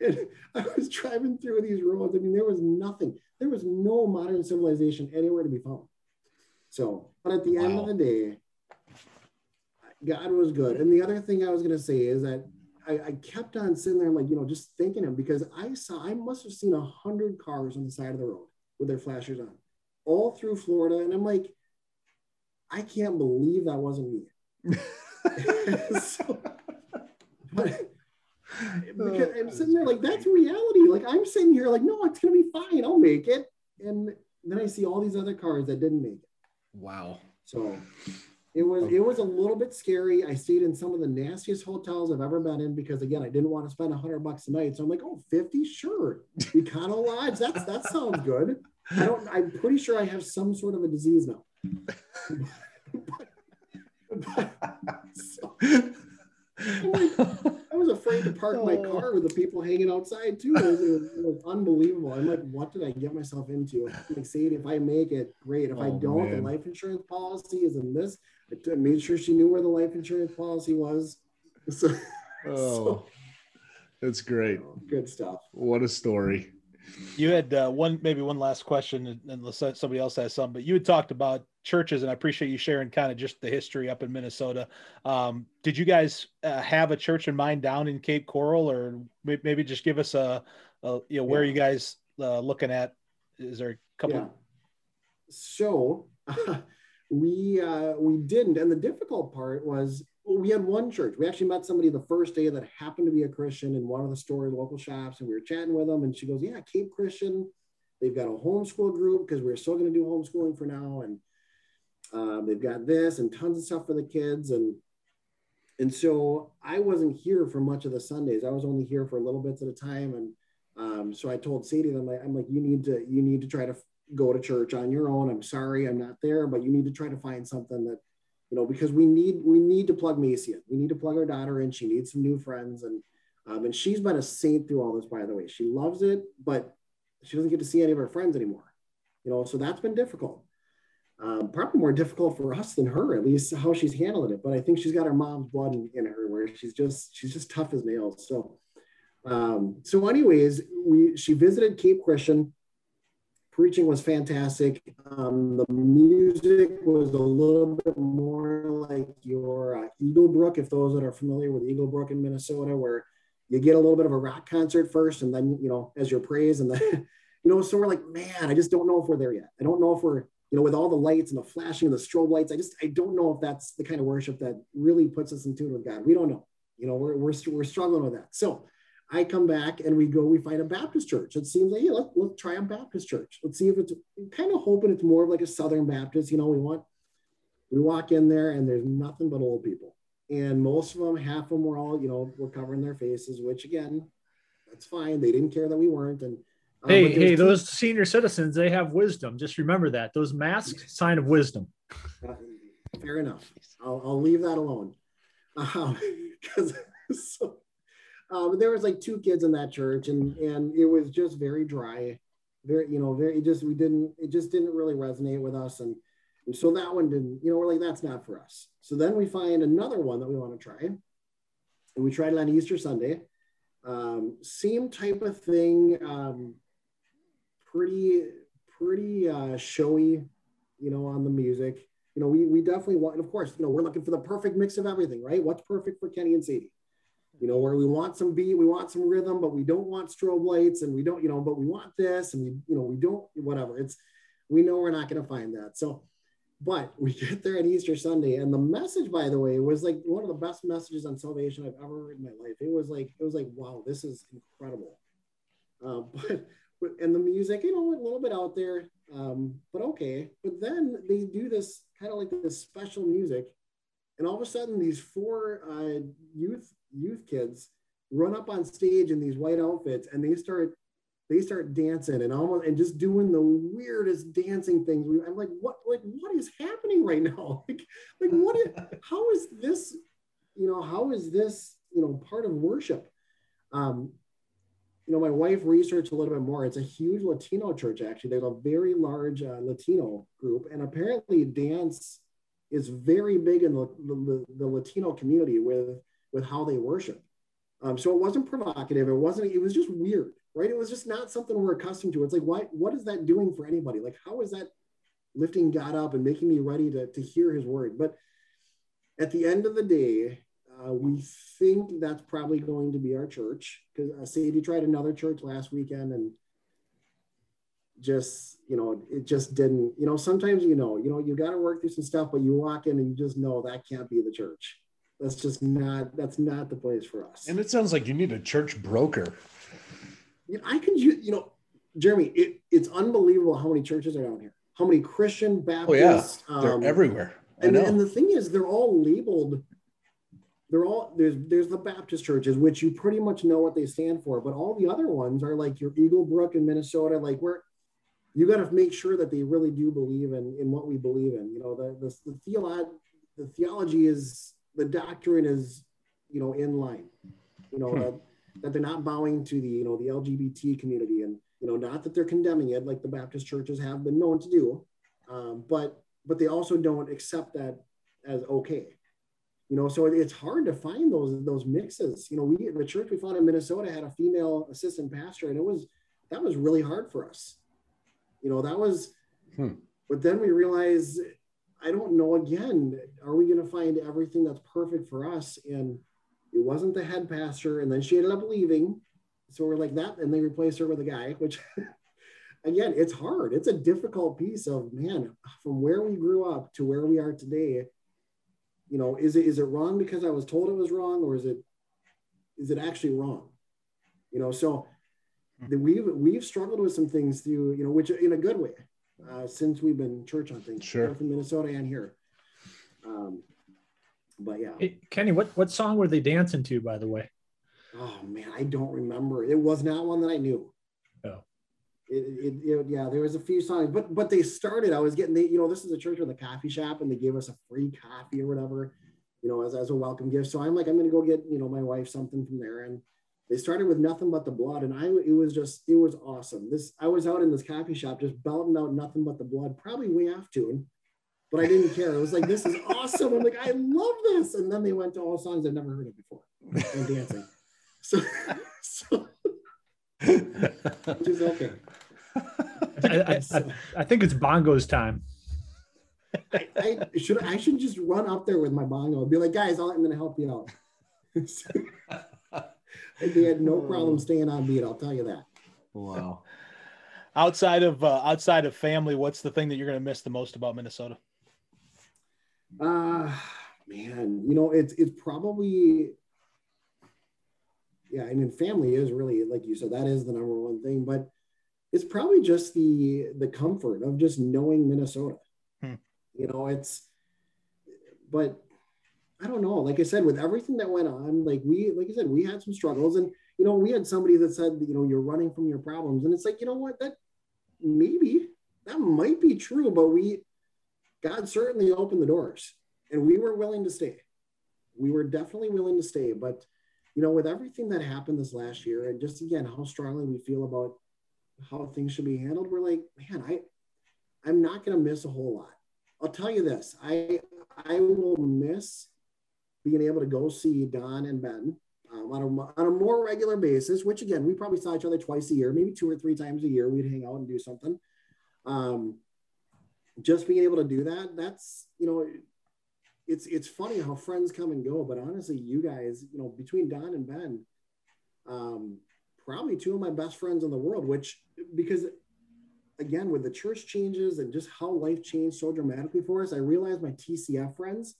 and I was driving through these roads. I mean, there was nothing. There was no modern civilization anywhere to be found. So, but at the wow. end of the day, God was good. And the other thing I was going to say is that I, I, kept on sitting there, like, you know, just thinking him because I saw, I must have seen a hundred cars on the side of the road with their flashers on all through Florida. And I'm like, I can't believe that wasn't me. so, but, Oh, because I'm sitting there like, that's reality. Like, I'm sitting here like, no, it's going to be fine. I'll make it. And then I see all these other cars that didn't make it. Wow. So it was it was a little bit scary. I stayed in some of the nastiest hotels I've ever been in because again, I didn't want to spend a hundred bucks a night. So I'm like, oh, 50? Sure. Econo Lodge, that's that sounds good. I don't I'm pretty sure I have some sort of a disease now. so, like, was afraid to park my oh. car with the people hanging outside too. It was, it was, it was unbelievable. I'm like, what did I get myself into? Like, Sadie, if I make it, great. If oh, I don't, man. the life insurance policy is in this. I made sure she knew where the life insurance policy was. So, oh, so, that's great. Good stuff. What a story. You had uh, one, maybe one last question, unless somebody else has some. But you had talked about churches, and I appreciate you sharing kind of just the history up in Minnesota. Um, did you guys uh, have a church in mind down in Cape Coral, or maybe just give us a, a you know, where yeah. you guys uh, looking at? Is there a couple? Yeah. So we uh, we didn't, and the difficult part was we had one church. We actually met somebody the first day that happened to be a Christian in one of the store local shops, and we were chatting with them. And she goes, "Yeah, Cape Christian. They've got a homeschool group because we're still going to do homeschooling for now, and um, they've got this and tons of stuff for the kids." And and so I wasn't here for much of the Sundays. I was only here for little bits at a time. And um, so I told Sadie, I'm like, I'm like, you need to you need to try to go to church on your own. I'm sorry, I'm not there, but you need to try to find something that you know, because we need we need to plug Macy in. We need to plug our daughter in. She needs some new friends, and um, and she's been a saint through all this. By the way, she loves it, but she doesn't get to see any of her friends anymore. You know, so that's been difficult. Um, probably more difficult for us than her, at least how she's handling it. But I think she's got her mom's blood in, in her, where she's just she's just tough as nails. So, um, so anyways, we she visited Cape Christian preaching was fantastic. Um, the music was a little bit more like your uh, Eagle Brook, if those that are familiar with Eagle Brook in Minnesota, where you get a little bit of a rock concert first, and then you know as your praise, and then you know, so we're like, man, I just don't know if we're there yet. I don't know if we're you know with all the lights and the flashing and the strobe lights. I just I don't know if that's the kind of worship that really puts us in tune with God. We don't know. You know, we're we're, we're struggling with that. So I come back and we go, we find a Baptist church. It seems like, yeah, let's, let's try a Baptist church. Let's see if it's kind of hoping it's more of like a Southern Baptist. You know, we want, we walk in there and there's nothing but old people. And most of them, half of them were all, you know, were covering their faces, which again, that's fine. They didn't care that we weren't. And uh, hey, hey, two- those senior citizens, they have wisdom. Just remember that. Those masks, sign of wisdom. Uh, fair enough. I'll, I'll leave that alone. Because um, so, um, there was like two kids in that church, and and it was just very dry, very you know very just we didn't it just didn't really resonate with us, and, and so that one didn't you know we're like that's not for us. So then we find another one that we want to try, and we tried it on Easter Sunday. Um, same type of thing, um, pretty pretty uh, showy, you know, on the music. You know, we we definitely want, and of course, you know, we're looking for the perfect mix of everything, right? What's perfect for Kenny and Sadie? you know, where we want some beat, we want some rhythm, but we don't want strobe lights and we don't, you know, but we want this and we, you know, we don't, whatever. It's, we know we're not going to find that. So, but we get there at Easter Sunday, and the message, by the way, was like one of the best messages on salvation I've ever heard in my life. It was like, it was like, wow, this is incredible. Uh, but and the music, you know, a little bit out there, um, but okay. But then they do this kind of like this special music, and all of a sudden, these four uh, youth youth kids run up on stage in these white outfits, and they start they start dancing and almost and just doing the weirdest dancing things. I'm like, what like what is happening right now? Like like what is how is this, you know, how is this, you know, part of worship? Um, you know, my wife researched a little bit more. It's a huge Latino church, actually. There's a very large uh, Latino group, and apparently, dance is very big in the, the, the Latino community with with how they worship. Um, so it wasn't provocative. It wasn't. It was just weird, right? It was just not something we're accustomed to. It's like, why? What is that doing for anybody? Like, how is that lifting God up and making me ready to to hear His word? But at the end of the day, uh, we think that's probably going to be our church because uh, Sadie tried another church last weekend and just you know it just didn't you know sometimes you know you know you got to work through some stuff but you walk in and you just know that can't be the church. That's just not that's not the place for us. And it sounds like you need a church broker. You know, i can you know jeremy it, it's unbelievable how many churches are down here. How many christian baptist oh, yeah. they're um, everywhere. And, and the thing is they're all labeled they're all there's there's the Baptist churches, which you pretty much know what they stand for, but all the other ones are like your Eagle Brook in Minnesota, like where you got to make sure that they really do believe in in what we believe in. You know, the the, the theology the theology is the doctrine is you know in line. You know hmm. that, that they're not bowing to the you know the LGBT community, and you know not that they're condemning it like the Baptist churches have been known to do, um, but but they also don't accept that as okay you know so it's hard to find those those mixes. You know we the church we found in minnesota had a female assistant pastor and it was that was really hard for us. You know that was hmm. but then we realized i don't know again are we going to find everything that's perfect for us? And it wasn't the head pastor and then she ended up leaving. So we're like that and they replaced her with a guy which again it's hard. It's a difficult piece of man from where we grew up to where we are today you know, is it is it wrong because I was told it was wrong, or is it is it actually wrong? You know, so the, we've we've struggled with some things through, you know, which in a good way, uh, since we've been church hunting, sure, both in Minnesota and here. Um, but yeah, hey, Kenny, what what song were they dancing to, by the way? Oh man, I don't remember. It was not one that I knew. Oh, it, it, it, yeah, there was a few songs, but but they started. I was getting the, you know, this is a church with a coffee shop, and they gave us a free coffee or whatever, you know, as, as a welcome gift. So I'm like, I'm gonna go get, you know, my wife something from there. And they started with nothing but the blood. And I it was just, it was awesome. This I was out in this coffee shop just belting out nothing but the blood, probably way off tune. But I didn't care. It was like, this is awesome. I'm like, I love this. And then they went to all songs I've never heard of before and dancing. So, so which is okay. I, I, I, think it's bongos time. I, I, should I should just run up there with my bongo and be like, guys, I'm going to help you out. they had no problem staying on beat. I'll tell you that. Wow. outside of uh, outside of family, what's the thing that you're going to miss the most about Minnesota? Uh man, you know, it's it's probably yeah, I mean, family is really like you said, that is the number one thing. But it's probably just the the comfort of just knowing Minnesota. Hmm. You know, it's but I don't know. Like I said, with everything that went on, like we, like I said, we had some struggles, and you know, we had somebody that said, you know, you're running from your problems, and it's like, you know what, that maybe that might be true, but we, God certainly opened the doors, and we were willing to stay. We were definitely willing to stay, but you know, with everything that happened this last year, and just again how strongly we feel about how things should be handled, we're like, man, I I'm not gonna miss a whole lot. I'll tell you this, I I will miss being able to go see Don and Ben um, on, a, on a more regular basis, which again, we probably saw each other twice a year, maybe two or three times a year. We'd hang out and do something. Um, just being able to do that, that's, you know, it's, it's funny how friends come and go, but honestly, you guys, you know, between Don and Ben, um, probably two of my best friends in the world, which because again, with the church changes and just how life changed so dramatically for us, I realized my TCF friends,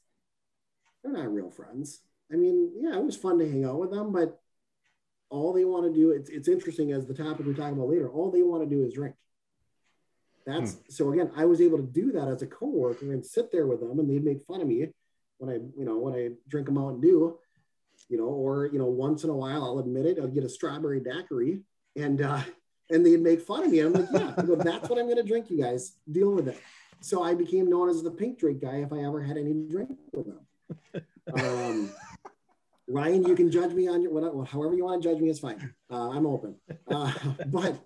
they're not real friends. I mean, yeah, it was fun to hang out with them, but all they want to do, it's, it's interesting as the topic we're talking about later, all they want to do is drink. That's hmm. so again, I was able to do that as a coworker and sit there with them and they'd make fun of me when I, you know, when I drink a Mountain Dew, you know, or, you know, once in a while, I'll admit it, I'll get a strawberry daiquiri and, uh, and they'd make fun of me. I'm like, yeah, go, that's what I'm going to drink, you guys. Deal with it. So I became known as the pink drink guy if I ever had any drink with them. Um, Ryan, you can judge me on your whatever, however you want to judge me is fine. Uh, I'm open. Uh, but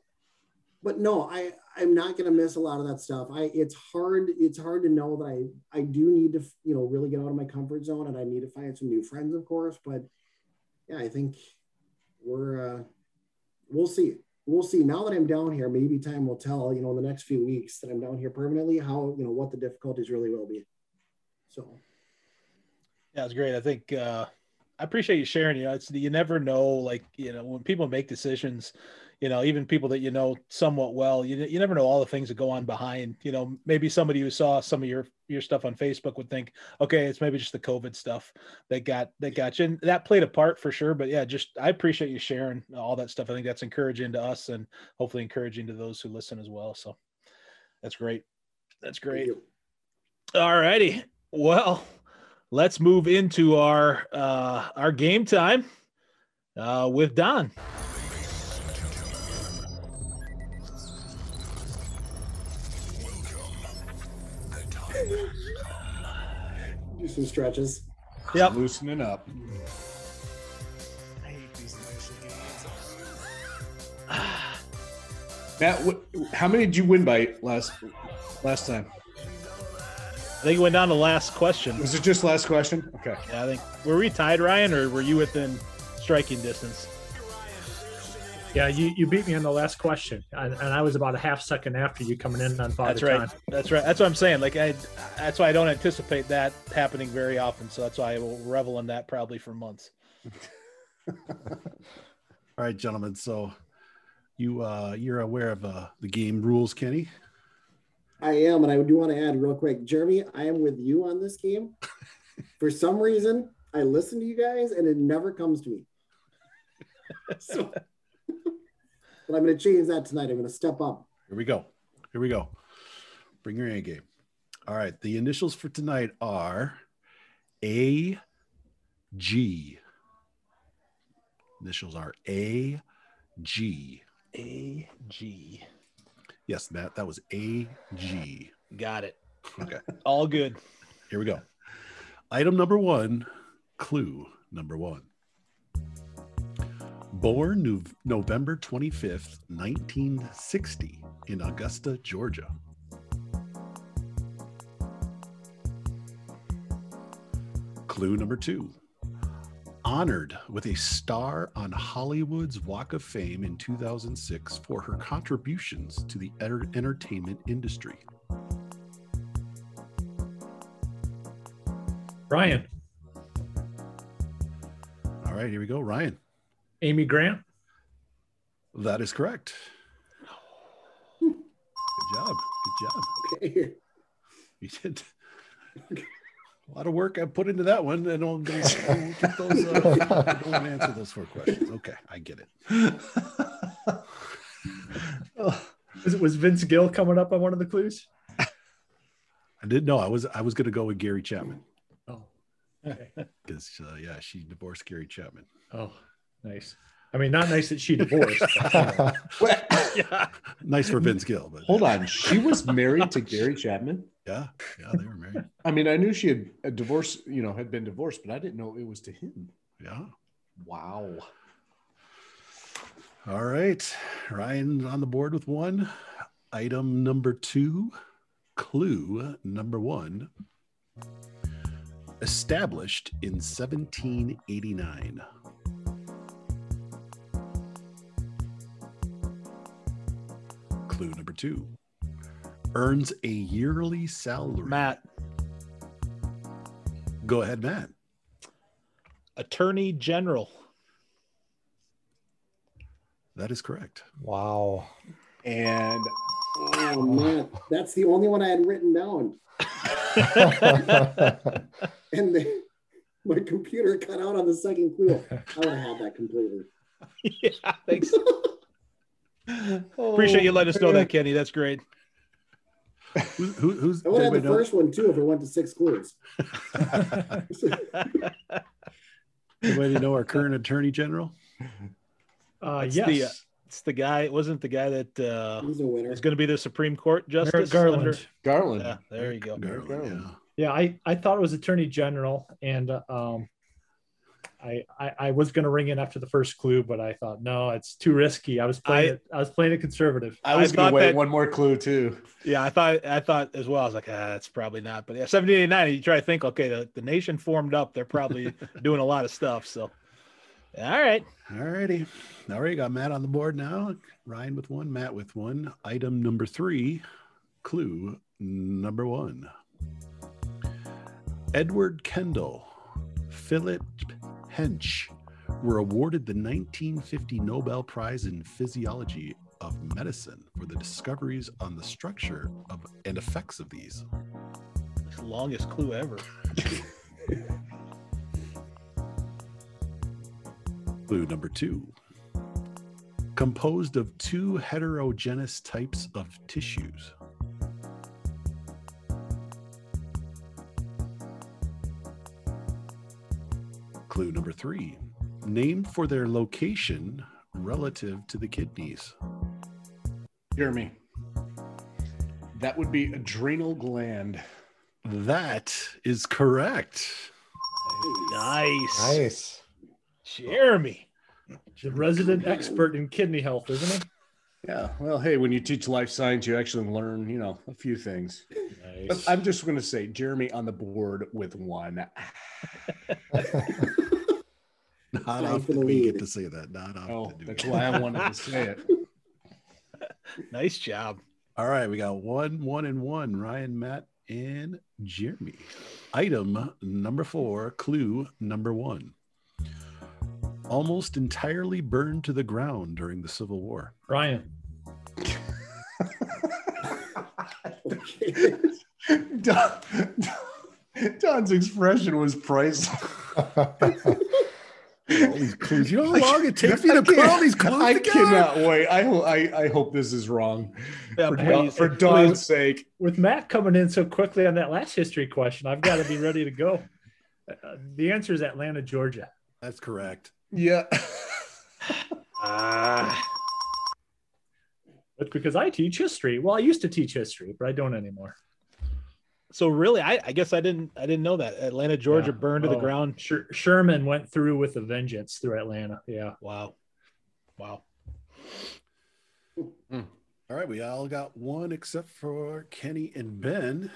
but no, I I'm not going to miss a lot of that stuff. I it's hard it's hard to know that I I do need to you know really get out of my comfort zone and I need to find some new friends, of course. But yeah, I think we're uh, we'll see we'll see. Now that I'm down here, maybe time will tell. You know, in the next few weeks that I'm down here permanently, how you know what the difficulties really will be. So, yeah, it's great. I think uh, I appreciate you sharing. You know, it's you never know. Like you know, when people make decisions, you know, even people that you know somewhat well, you you never know all the things that go on behind. You know, maybe somebody who saw some of your your stuff on Facebook would think, okay, it's maybe just the COVID stuff that got that got you, and that played a part for sure. But yeah, just I appreciate you sharing all that stuff. I think that's encouraging to us, and hopefully encouraging to those who listen as well. So that's great. That's great. All righty. Well, let's move into our uh, our game time uh, with Don. Some stretches. Yep. Loosening up. Matt, how many did you win by last last time? I think it went down to last question. Was it just last question? Okay. Yeah, I think were we tied, Ryan, or were you within striking distance? Yeah, you, you beat me on the last question, and, and I was about a half second after you coming in on Father That's right. Time. That's right. That's what I'm saying. Like I, that's why I don't anticipate that happening very often. So that's why I will revel in that probably for months. All right, gentlemen. So you uh, you're aware of uh, the game rules, Kenny? I am, and I do want to add real quick, Jeremy. I am with you on this game. For some reason, I listen to you guys, and it never comes to me. so, but I'm going to change that tonight. I'm going to step up. Here we go. Here we go. Bring your A game. All right. The initials for tonight are A G. Initials are A G. A G. Yes, Matt, that was A G. Got it. Okay. All good. Here we go. Item number one, clue number one. Born no- November 25th, 1960, in Augusta, Georgia. Clue number two honored with a star on Hollywood's Walk of Fame in 2006 for her contributions to the enter- entertainment industry. Ryan. All right, here we go. Ryan. Amy Grant. That is correct. Good job. Good job. Okay. You did a lot of work I put into that one, and I'll, get those. Uh, don't answer those four questions. Okay, I get it. was, was Vince Gill coming up on one of the clues? I didn't know. I was I was going to go with Gary Chapman. Oh, because uh, yeah, she divorced Gary Chapman. Oh, nice. I mean, not nice that she divorced. But, yeah. Nice for Vince Gill, but hold on, she was married to Gary Chapman. Yeah, yeah, they were married. I mean, I knew she had a divorce, you know, had been divorced, but I didn't know it was to him. Yeah. Wow. All right, Ryan on the board with one. Item number two, clue number one. Established in 1789. Clue number two earns a yearly salary. Matt. Go ahead, Matt. Attorney General. That is correct. Wow. And oh man, that's the only one I had written down. and the, my computer cut out on the second clue. I would have had that completely. yeah, thanks. Appreciate you letting us know that, Kenny. That's great. Who, who, who's I would have the know? first one too if it went to six clues. Anybody know our current attorney general? Uh, yes. The, uh, it's the guy. It wasn't the guy that uh, He's a winner. is going to be the Supreme Court justice. Garland. Under, Garland. yeah, there you go. Garland, Garland. yeah. Yeah, I, I thought it was Attorney General, and uh, um, I, I, I was going to ring in after the first clue, but I thought no, it's too risky. I was playing I- it. I was playing it conservative. I was going to wait that- one more clue too. Yeah, I thought I thought as well. I was like, ah, that's probably not. But yeah, 1789, you try to think, okay, the, the nation formed up. They're probably doing a lot of stuff. So, all right. All righty. All right, got Matt on the board now. Ryan with one, Matt with one. Item number three, clue number one. Edward Kendall, Philip Hench were awarded the 1950 Nobel Prize in Physiology of Medicine for the discoveries on the structure of and effects of these. It's the longest clue ever. Clue number two. Composed of two heterogeneous types of tissues. Clue number three. Named for their location relative to the kidneys. Jeremy. That would be adrenal gland. That is correct. Nice. Nice. Jeremy. The resident expert in kidney health, isn't he? Yeah. Well, hey, when you teach life science, you actually learn, you know, a few things. But I'm just going to say Jeremy on the board with one. Not Time often we get to say that. Not oh, often. Oh, do that's why I wanted to say it. Nice job. All right, we got one, one, and one. Ryan, Matt, and Jeremy. Item number four, clue number one. Almost entirely burned to the ground during the Civil War. Ryan. Okay. Don, Don's expression was priceless. All these clues. You know how long it takes me to put all these clues I together? cannot wait. I, I, I hope this is wrong. Yeah, For, please, for Don's please. sake. With Matt coming in so quickly on that last history question, I've got to be ready to go. Uh, the answer is Atlanta, Georgia. That's correct. Yeah. Ah, But because I teach history, well, I used to teach history, but I don't anymore. So really, I, I guess I didn't I didn't know that Atlanta, Georgia, Yeah. burned to the Oh, ground. Sher- Sherman went through with a vengeance through Atlanta. Yeah. Wow, wow. Hmm. All right, we all got one except for Kenny and Ben.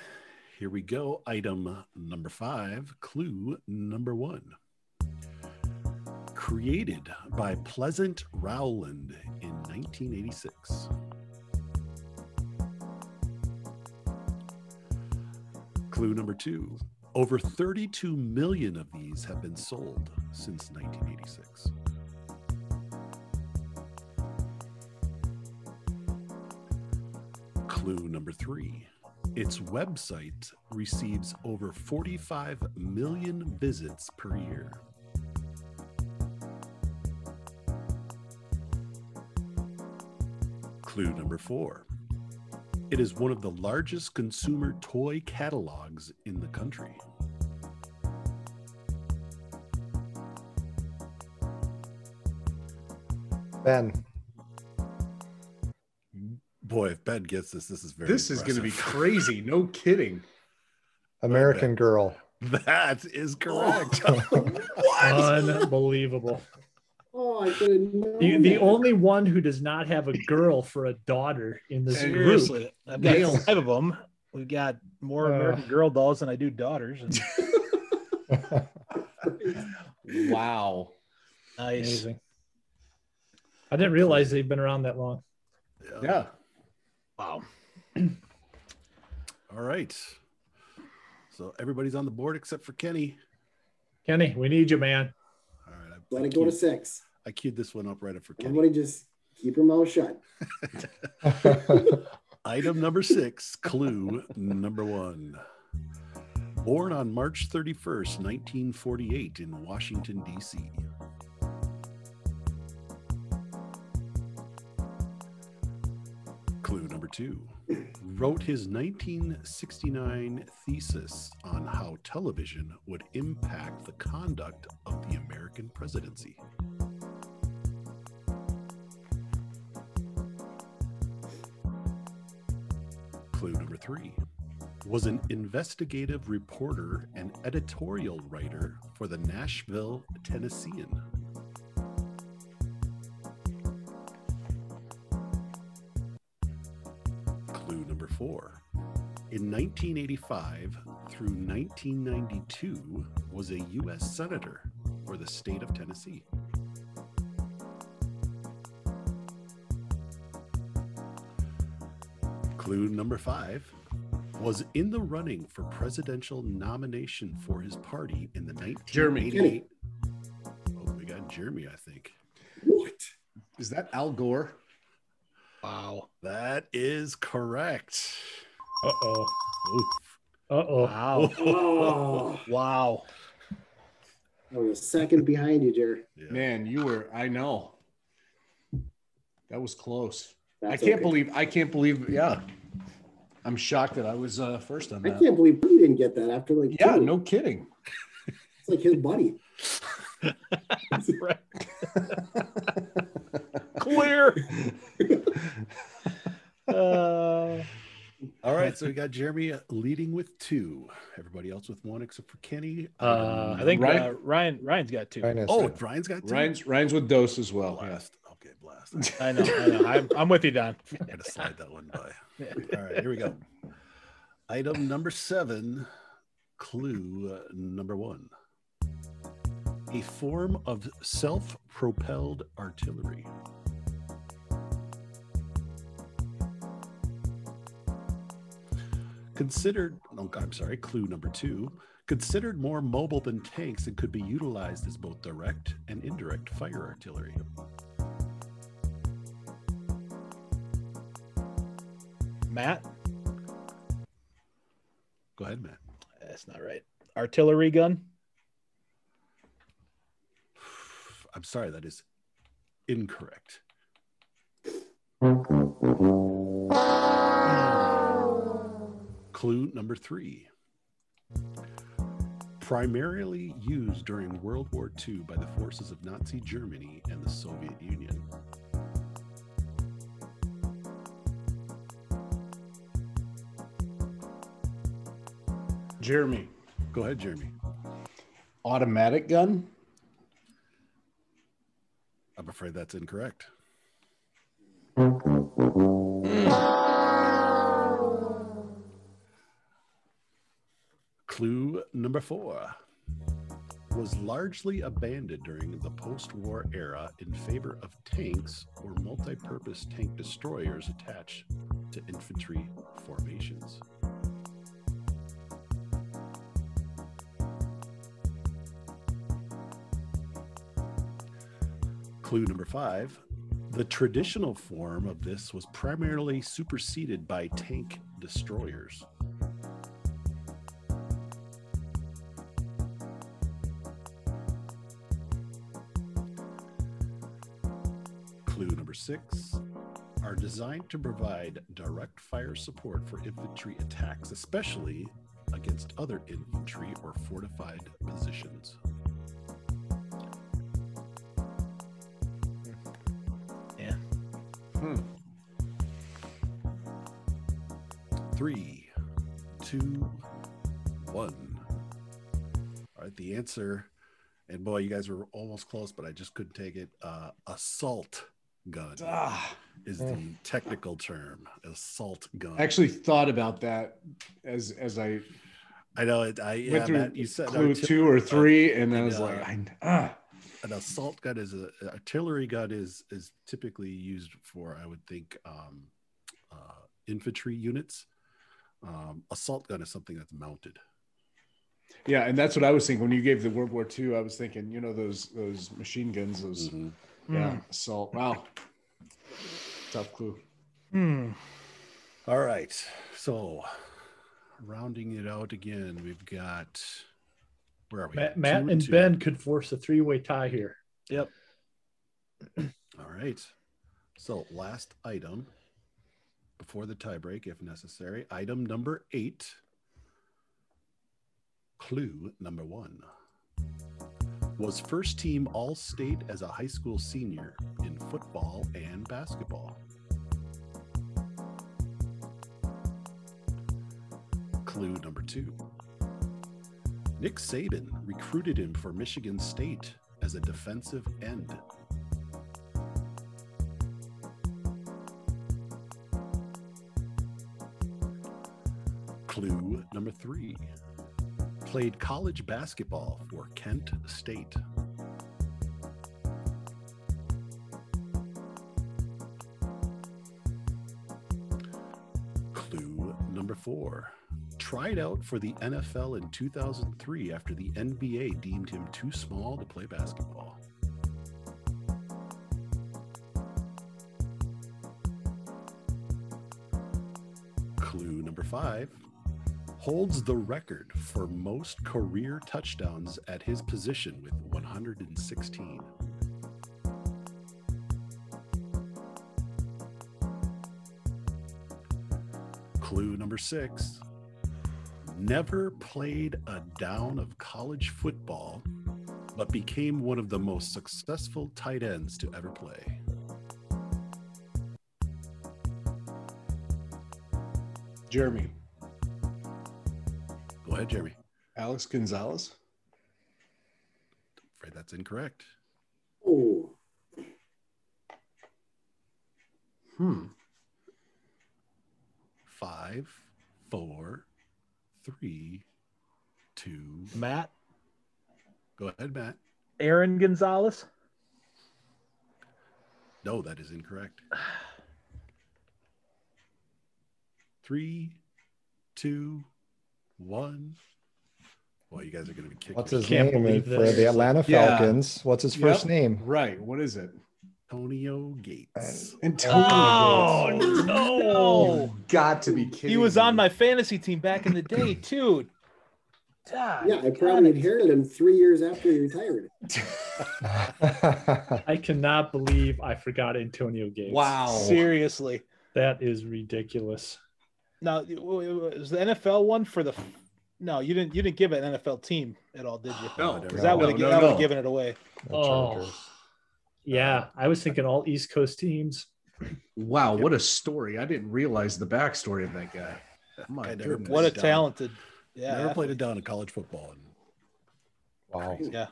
Here we go. Item number five, clue number one. Created by Pleasant Rowland in 1986. Clue number two. Over 32 million of these have been sold since 1986. Clue number three. Its website receives over 45 million visits per year. Clue number four. It is one of the largest consumer toy catalogs in the country. Ben. Boy, if Ben gets this, this is very. This is going to be crazy. No kidding. American Girl. That is correct. Unbelievable. Oh, I could have known. The, the that. only one who does not have a girl for a daughter in this group. I've got Damn. five of them. We've got more Uh. American Girl dolls than I do daughters. And Wow. nice. Amazing. I didn't realize they've been around that long. Yeah. Wow. All right. So everybody's on the board except for Kenny. Kenny, we need you, man. All right. I, Let it go to queued, six. I queued this one up right up for Kenny. Everybody just keep your mouth shut. Item number six, clue number one. Born on March 31st, 1948, in Washington, D.C. Clue number two wrote his 1969 thesis on how television would impact the conduct of the American presidency. Clue number three was an investigative reporter and editorial writer for the Nashville Tennessean. Clue number four. In 1985 through 1992 was a U.S. Senator for the state of Tennessee. Clue number five was in the running for presidential nomination for his party in the 1988. Oh, we got Jeremy, I think. What? Is that Al Gore? Wow. That is correct. Uh oh. Uh oh. Wow. Oh, wow. I was a second behind you, Jerry. Yeah. Man, you were. I know. That was close. I can't okay. believe. I can't believe. Yeah, I'm shocked that I was uh, first on that. I can't believe you didn't get that after like Yeah, two. no kidding. It's like his buddy. Right. Clear. Uh, All right, so we got Jeremy leading with two. Everybody else with one except for Kenny. Uh, I think Ryan- uh, Ryan Ryan's got two. Ryan has Oh, two. Ryan's got two. Ryan's Ryan's with dose as well. Yeah. Okay, blast. I know. I know. I'm, I'm with you, Don. I'm gonna slide that one by. All right, here we go. Item number seven, clue number one. A form of self-propelled artillery. Considered, oh, I'm sorry, clue number two. Considered more mobile than tanks and could be utilized as both direct and indirect fire artillery. Matt, Go ahead, Matt. that's not right. Artillery gun. I'm sorry, that is incorrect. Clue number three. Primarily used during World War II by the forces of Nazi Germany and the Soviet Union. Jeremy, Go ahead, Jeremy. automatic gun. I'm afraid that's incorrect. Clue number four was largely abandoned during the post war era in favor of tanks or multi purpose tank destroyers attached to infantry formations. Clue number five the traditional form of this was primarily superseded by tank destroyers. Clue number six are designed to provide direct fire support for infantry attacks, especially against other infantry or fortified positions. Hmm. Three, two, one. All right, the answer, and boy, you guys were almost close, but I just couldn't take it. Uh, assault gun Ah, is the technical term. Assault gun. I actually thought about that as as I I know it. I yeah, went through Matt, you said clue two or three, and I was like, I, ah. An assault gun is a an artillery gun is is typically used for I would think um, uh, infantry units. Um, assault gun is something that's mounted. Yeah, and that's what I was thinking when you gave the World War II. I was thinking, you know, those those machine guns, those Mhm. yeah, assault. Wow, tough clue. Hmm. All right, so rounding it out again, we've got where are we? Matt. Matt Two and two. Ben could force a three-way tie here. Yep. All right. So last item. before the tiebreak if necessary. Item number eight. Clue number one was first team All State as a high school senior in football and basketball. Clue number two Nick Saban recruited him for Michigan State as a defensive end. Clue number three played college basketball for Kent State. Clue number four tried out for the NFL in 2003 after the NBA deemed him too small to play basketball. Clue number five holds the record for most career touchdowns at his position with 116. Clue number six never played a down of college football, but became one of the most successful tight ends to ever play. Jeremy. Go ahead, Jeremy. Alex Gonzalez. I'm Afraid that's incorrect. Oh, Hmm. Five, four, three, two. Matt, Go ahead, Matt. Aaron Gonzalez. No, that is incorrect. Three, two, one. Well, you guys are going to be kicking. What's his Can't name for the Atlanta Yeah. Falcons? What's his first Yep. name? Right. What is it? Antonio Gates. Antonio Oh, Gates. no. Got to be kidding. He was on my fantasy team back in the day, too. God, yeah, I God. probably inherited him three years after he retired. I cannot believe I forgot Antonio Gates. Wow. Seriously. That is ridiculous. Now, was the NFL one for the? No, you didn't. You didn't give an NFL team at all, did you? No. Because that would have No, no, that would have no. given it away. Oh. The Oh. Chargers. Yeah, I was thinking all East Coast teams. Wow, what a story! I didn't realize the backstory of that guy. My I goodness. What a talented. Yeah. Never played athlete. it down in college football. And Wow. Yeah.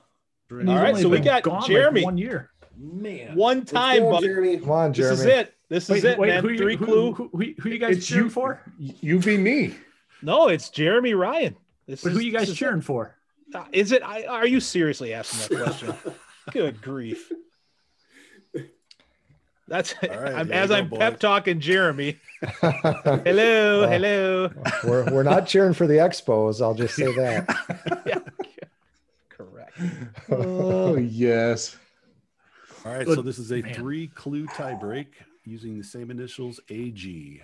And All he's right, so we got gone like Jeremy. one year. Man, One time, go, but Jeremy. Come on, Jeremy. this is it. This is it, man. who, you- Three who, clue. Who, who, who you guys It's cheering you- for? you be me. No, it's Jeremy Ryan. This But is, who you guys is cheering for? it. Uh, Is it? I, are you seriously asking that question? Good grief. That's All right, I'm, as go, I'm pep talking Jeremy. Hello, Uh, hello. we're, we're not cheering for the Expos. I'll just say that. Yeah, correct. Oh yes. all right, Good so this is a man. three clue tie break using the same initials AG.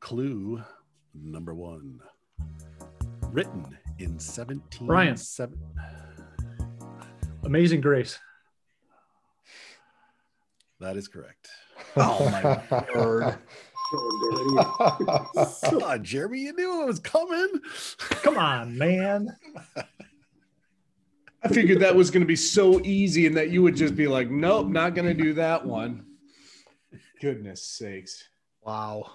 Clue number one. Written in 17 Ryan. seven- Amazing Grace. That is correct. Oh my word. Oh, dirty. Come on, Jeremy, you knew it was coming. Come on, man. I figured that was going to be so easy, and that you would just be like, "Nope, not going to do that one." Goodness sakes! Wow.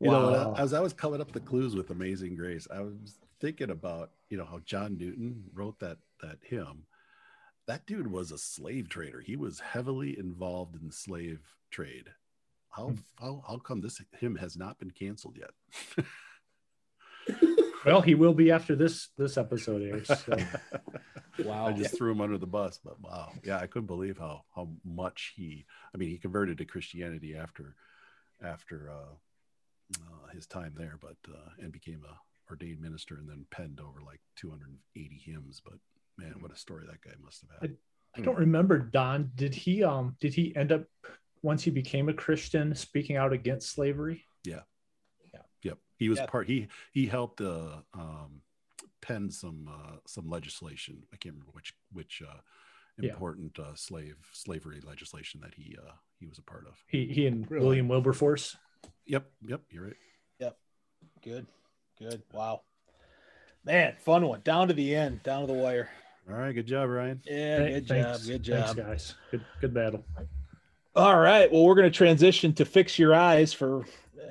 You know, Wow. I- as I was coming up the clues with Amazing Grace, I was thinking about you know how John Newton wrote that that hymn. That dude was a slave trader. He was heavily involved in the slave trade. How how, how come this hymn has not been canceled yet? Well, he will be after this this episode airs. So. Wow. I just threw him under the bus, but wow, yeah, I couldn't believe how how much he. I mean, he converted to Christianity after after uh, uh, his time there, but uh, and became a ordained minister, and then penned over like 280 hymns. But man, what a story that guy must have had. I don't remember Don. Did he um did he end up once he became a Christian speaking out against slavery? Yeah. Yeah. Yep, he was Yeah. part. He he helped uh, um, pen some uh, some legislation. I can't remember which which uh, important uh, slave slavery legislation that he uh, he was a part of. He he and really? William Wilberforce. Yep, yep, you're right. Yep, good, good. Wow, man, fun one. Down to the end, down to the wire. All right, good job, Ryan. Yeah, good job, good job, Thanks, guys. Good good battle. All right, well, we're going to transition to fix your eyes for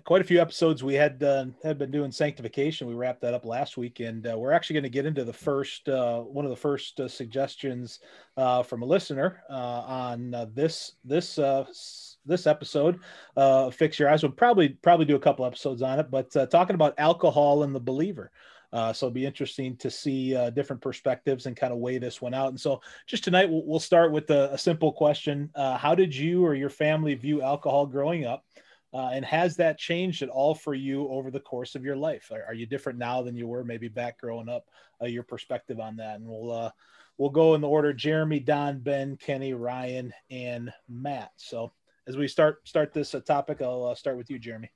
quite a few episodes we had uh, had been doing sanctification. We wrapped that up last week, and uh, we're actually going to get into the first uh, one of the first uh, suggestions uh, from a listener uh, on this this this episode. Fix your eyes. We'll probably probably do a couple episodes on it, but talking about alcohol and the believer. Uh, so it'll be interesting to see uh, different perspectives and kind of weigh this one out. And so, just tonight, we'll, we'll start with a, a simple question: uh, How did you or your family view alcohol growing up? Uh, and has that changed at all for you over the course of your life? Are, are you different now than you were maybe back growing up? Uh, your perspective on that, and we'll uh, we'll go in the order: Jeremy, Don, Ben, Kenny, Ryan, and Matt. So as we start start this topic, I'll start with you, Jeremy.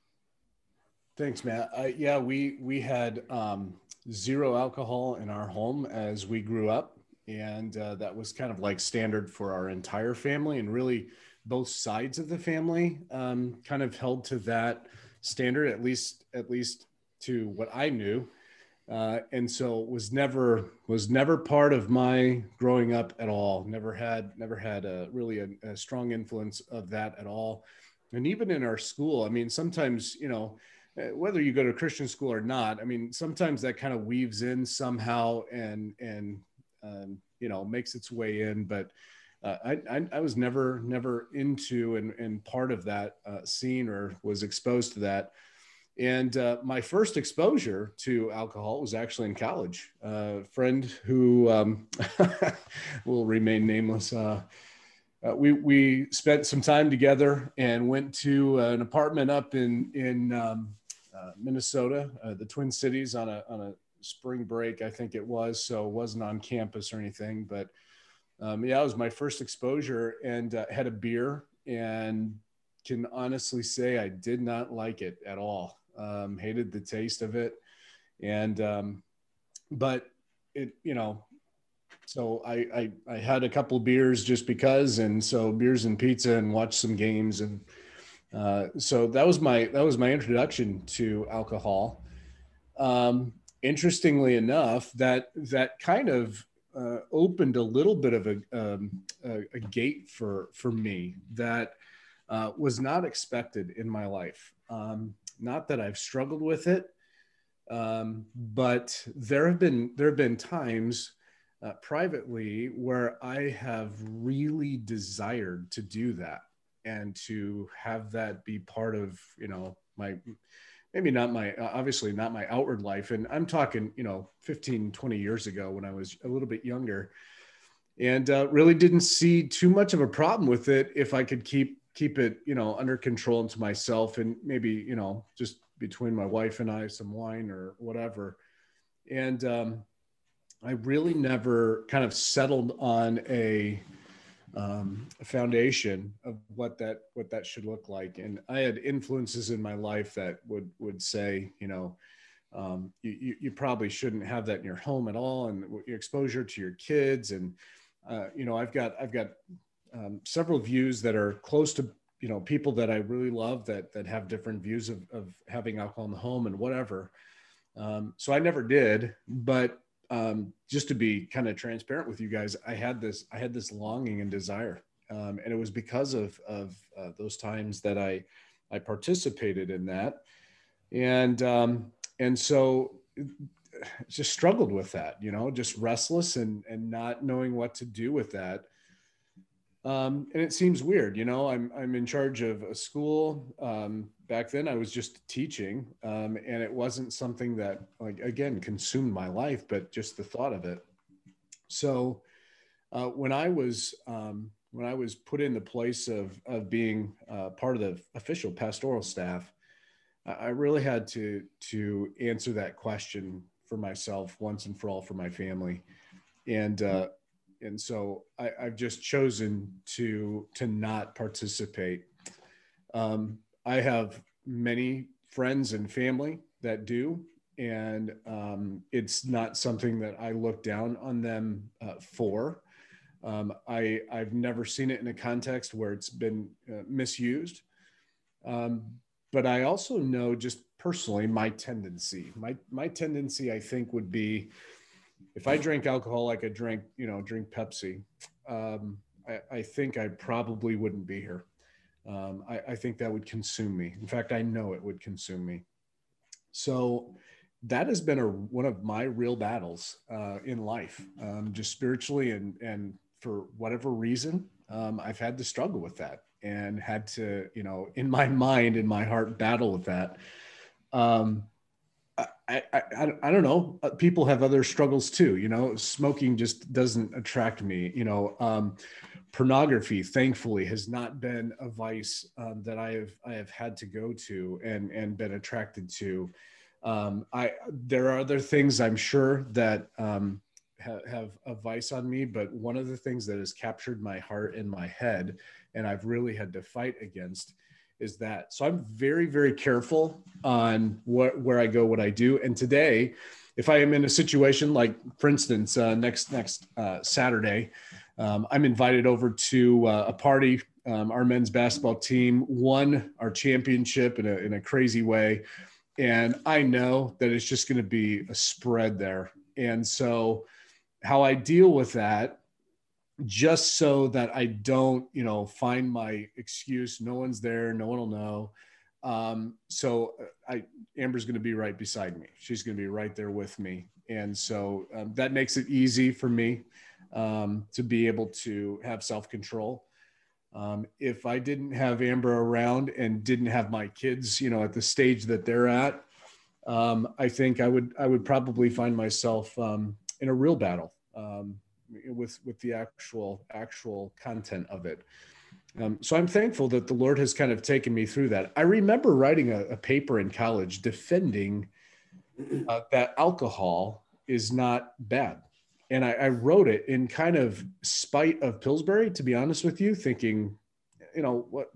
Thanks, Matt. Yeah, we we had um, zero alcohol in our home as we grew up, and that was kind of like standard for our entire family, and really both sides of the family um, kind of held to that standard, at least at least to what I knew. Uh, and so was never was never part of my growing up at all. Never had never had a really a, a strong influence of that at all. And even in our school, I mean, sometimes you know uh, whether you go to Christian school or not, I mean, sometimes that kind of weaves in somehow and and um, you know makes its way in, but uh, I, I, I, was never never into and, and part of that uh, scene or was exposed to that. And uh, my first exposure to alcohol was actually in college. a friend who um, will remain nameless. Uh, uh, we we spent some time together and went to an apartment up in in um, uh, Minnesota, the Twin Cities, on a on a spring break, I think it was. So it wasn't on campus or anything, but um, yeah, it was my first exposure and uh, had a beer and can honestly say I did not like it at all. Um, hated the taste of it. And, um, but it, you know, so I, I, I had a couple beers just because, and so beers and pizza and watched some games. And, uh, so that was my, that was my introduction to alcohol. Um, interestingly enough, that, that kind of uh, opened a little bit of a, um, a, a, gate for for me that uh, was not expected in my life. Um, not that I've struggled with it, um, but there have been there have been times uh, privately where I have really desired to do that and to have that be part of you know my maybe not my obviously not my outward life. And i'm talking you know 15 20 years ago when i was a little bit younger. And uh, really didn't see too much of a problem with it if i could keep keep it you know under control into myself and maybe you know just between my wife and i some wine or whatever. And um, i really never kind of settled on a um, foundation of what that what that should look like. And I had influences in my life that would would say, you know, um, you, you probably shouldn't have that in your home at all, and your exposure to your kids. And uh, you know, I've got I've got um, several views that are close to you know people that I really love that that have different views of, of having alcohol in the home and whatever. Um, so I never did, but um, just to be kind of transparent with you guys, I had this I had this longing and desire, um, and it was because of of uh, those times that I I participated in that, and um, and so just struggled with that, you know, just restless and and not knowing what to do with that. Um, and it seems weird, you know. I'm I'm in charge of a school. Um, back then, I was just teaching, um, and it wasn't something that, like, again, consumed my life, but just the thought of it. So, uh, when I was um, when I was put in the place of of being uh, part of the official pastoral staff, I really had to to answer that question for myself once and for all for my family, and uh, and so I, have just chosen to to not participate. Um, I have many friends and family that do, and um, it's not something that I look down on them uh, for. Um, I I've never seen it in a context where it's been uh, misused. Um, but I also know just personally my tendency. My my tendency, I think, would be if I drank alcohol like I drink, you know, drink Pepsi. Um, I, I, think I probably wouldn't be here. Um, I, I think that would consume me. In fact, I know it would consume me. So that has been a, one of my real battles uh, in life, um, just spiritually and and for whatever reason, um, I've had to struggle with that and had to, you know, in my mind, in my heart, battle with that. Um, I, I, I don't know. Uh, people have other struggles too. You know, smoking just doesn't attract me. You know, um, pornography, thankfully, has not been a vice um, that I have I have had to go to and and been attracted to. Um, I there are other things I'm sure that um, ha- have a vice on me, but one of the things that has captured my heart and my head, and I've really had to fight against, is that. So I'm very, very careful on what where I go, what I do. And today, if I am in a situation like, for instance, uh, next next uh, Saturday, um, I'm invited over to uh, a party. Um, our men's basketball team won our championship in a in a crazy way, and I know that it's just going to be a spread there. And so how I deal with that just so that I don't, you know, find my excuse. No one's there. No one will know. Um, so uh, I, Amber's going to be right beside me. She's going to be right there with me. And so um, that makes it easy for me um, to be able to have self-control. Um, if I didn't have Amber around and didn't have my kids, you know, at the stage that they're at, um, I think I would, I would probably find myself um, in a real battle um, with with the actual actual content of it. Um, so I'm thankful that the Lord has kind of taken me through that. I remember writing a, a paper in college defending uh, that alcohol is not bad. And I, I, wrote it in kind of spite of Pillsbury, to be honest with you, thinking, you know, what,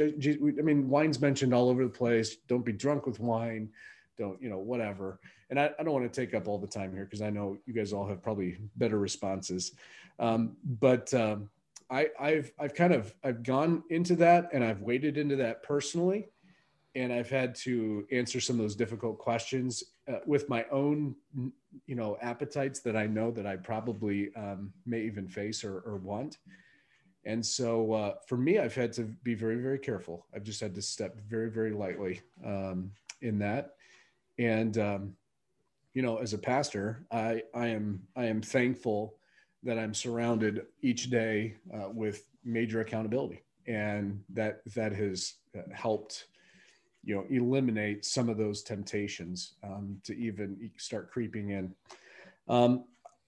I mean, wine's mentioned all over the place. Don't be drunk with wine. Don't, you know, whatever and I, I don't want to take up all the time here because I know you guys all have probably better responses. Um, but um, I, I've I've kind of I've gone into that and I've waded into that personally, and I've had to answer some of those difficult questions uh, with my own you know appetites that I know that I probably um, may even face or, or want. And so uh, for me, I've had to be very, very careful. I've just had to step very, very lightly um, in that. And um, you know, as a pastor, I, I am I am thankful that I'm surrounded each day uh, with major accountability, and that that has uh, helped, you know, eliminate some of those temptations um, to even start creeping in. Um,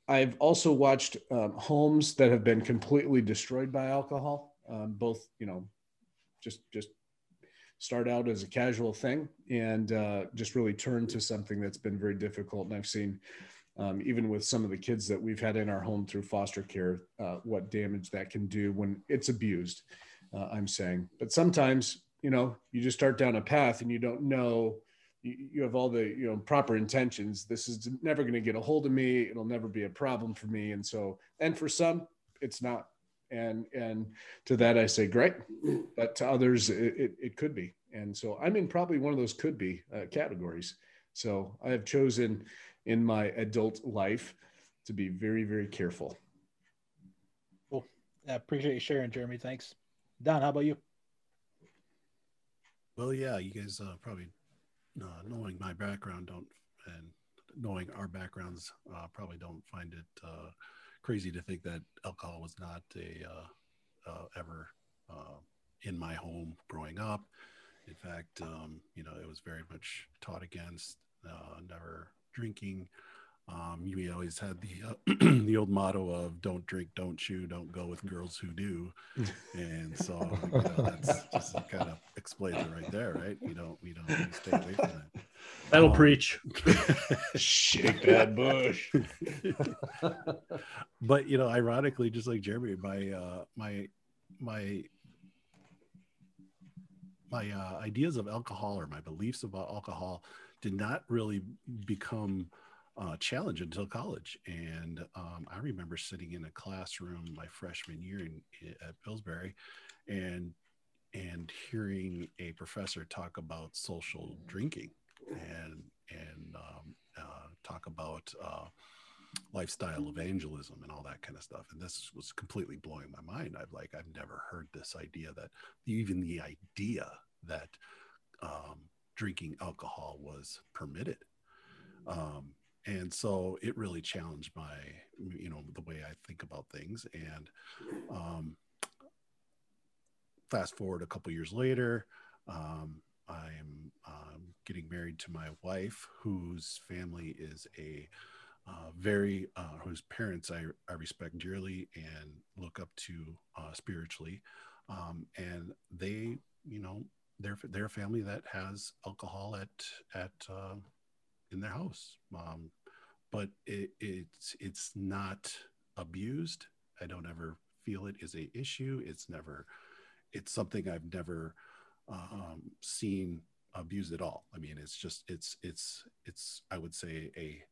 I've also watched um, homes that have been completely destroyed by alcohol, um, both you know, just just start out as a casual thing and uh, just really turn to something that's been very difficult. And I've seen, um, even with some of the kids that we've had in our home through foster care, uh, what damage that can do when it's abused. Uh, I'm saying, but sometimes you know you just start down a path and you don't know. You, you have all the you know proper intentions. This is never going to get a hold of me. It'll never be a problem for me. And so, and for some, it's not and and to that i say great. But to others it, it, it could be. And so i'm in probably one of those could be uh, categories. So i have chosen in my adult life to be very very careful. Cool. I appreciate you sharing jeremy. Thanks. Don how about you? Well yeah you guys uh, probably uh, knowing my background don't and knowing our backgrounds uh, probably don't find it uh, crazy to think that alcohol was not a uh, uh, ever uh, in my home growing up. In fact, um, you know, it was very much taught against, uh, never drinking. Um, we always had the uh, the old motto of "Don't drink, don't chew, don't go with girls who do," and so you know, that's just kind of explains it right there, right? We don't we don't we stay away from it. That'll um, preach. Shake that bush. but you know, ironically, just like Jeremy, my uh, my my my uh, ideas of alcohol or my beliefs about alcohol did not really become uh, challenge until college. And um, I remember sitting in a classroom my freshman year in, at Pillsbury, and and hearing a professor talk about social drinking and and um, uh, talk about uh, lifestyle evangelism and all that kind of stuff. And this was completely blowing my mind. I've like I've never heard this idea that even the idea that um, drinking alcohol was permitted. Um, and so it really challenged my you know the way i think about things and um, fast forward a couple years later um, i'm um, getting married to my wife whose family is a uh, very uh, whose parents I, I respect dearly and look up to uh, spiritually um, and they you know they're a family that has alcohol at at uh, in their house um, but it, it's it's not abused. I don't ever feel it is a issue. It's never, it's something I've never um, seen abused at all. I mean, it's just it's it's it's I would say a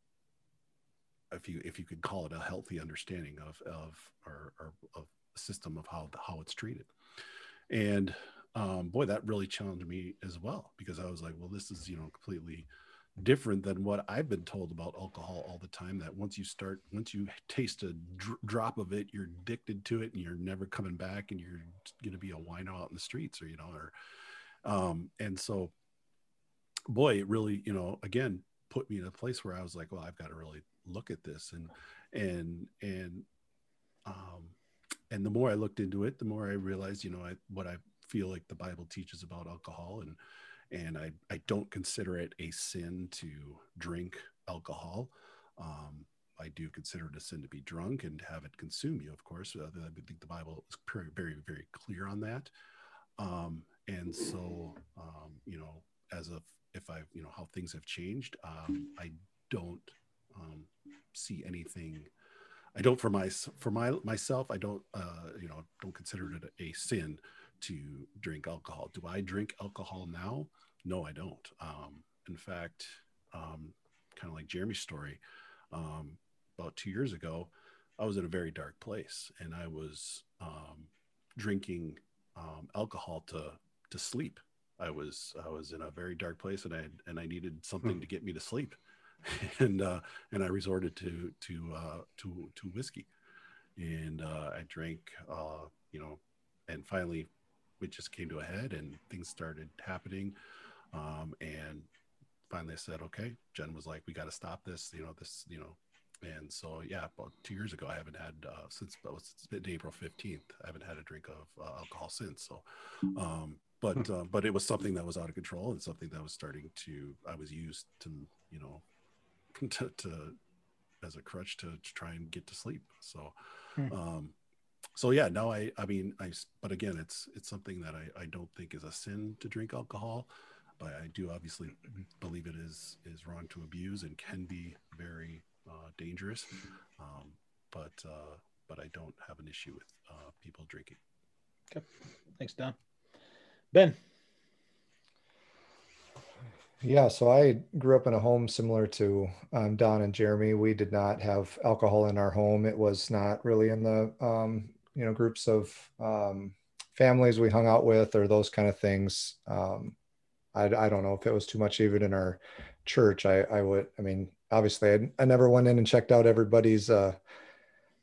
if you if you could call it a healthy understanding of of or, or of system of how how it's treated, and um, boy, that really challenged me as well because I was like, well, this is you know completely different than what I've been told about alcohol all the time. That once you start, once you taste a dr- drop of it, you're addicted to it, and you're never coming back, and you're going to be a wino out in the streets, or you know, or um, and so, boy, it really, you know, again, put me in a place where I was like, well, I've got to really look at this, and and and um, and the more I looked into it, the more I realized, you know, I, what I feel like the Bible teaches about alcohol and and I, I don't consider it a sin to drink alcohol. Um, I do consider it a sin to be drunk and have it consume you, of course. Uh, I think the Bible is very, very, very clear on that. Um, and so, um, you know, as of if I, you know, how things have changed, um, I don't um, see anything. I don't for my for my myself. I don't, uh, you know, don't consider it a, a sin to drink alcohol. Do I drink alcohol now? No, I don't. Um, in fact, um, kind of like Jeremy's story, um, about two years ago, I was in a very dark place and I was um, drinking um, alcohol to to sleep. I was I was in a very dark place and I and I needed something hmm. to get me to sleep, and uh, and I resorted to to uh, to to whiskey, and uh, I drank uh, you know, and finally it just came to a head and things started happening. Um, and finally I said, okay, Jen was like, we got to stop this, you know, this, you know, and so, yeah, about two years ago, I haven't had, uh, since it's been April 15th, I haven't had a drink of uh, alcohol since. So, um, but, uh, but it was something that was out of control and something that was starting to, I was used to, you know, to, to as a crutch to, to, try and get to sleep. So, hmm. um, so yeah, no, I, I mean, I, but again, it's, it's something that I, I don't think is a sin to drink alcohol, but I do obviously believe it is, is wrong to abuse and can be very uh, dangerous. Um, but, uh, but I don't have an issue with uh, people drinking. Okay. Thanks, Don. Ben. Yeah, so I grew up in a home similar to um, Don and Jeremy. We did not have alcohol in our home. It was not really in the um, you know groups of um, families we hung out with or those kind of things um, I, I don't know if it was too much even in our church i, I would i mean obviously I, I never went in and checked out everybody's uh,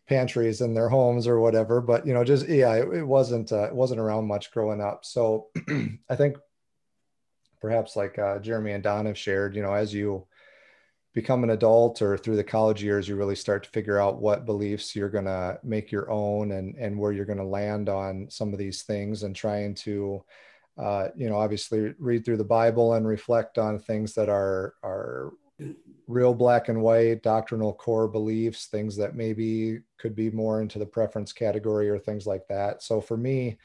pantries in their homes or whatever but you know just yeah it, it wasn't uh, it wasn't around much growing up so i think perhaps like uh, jeremy and don have shared you know as you become an adult or through the college years you really start to figure out what beliefs you're going to make your own and and where you're going to land on some of these things and trying to uh, you know obviously read through the bible and reflect on things that are are real black and white doctrinal core beliefs things that maybe could be more into the preference category or things like that. So for me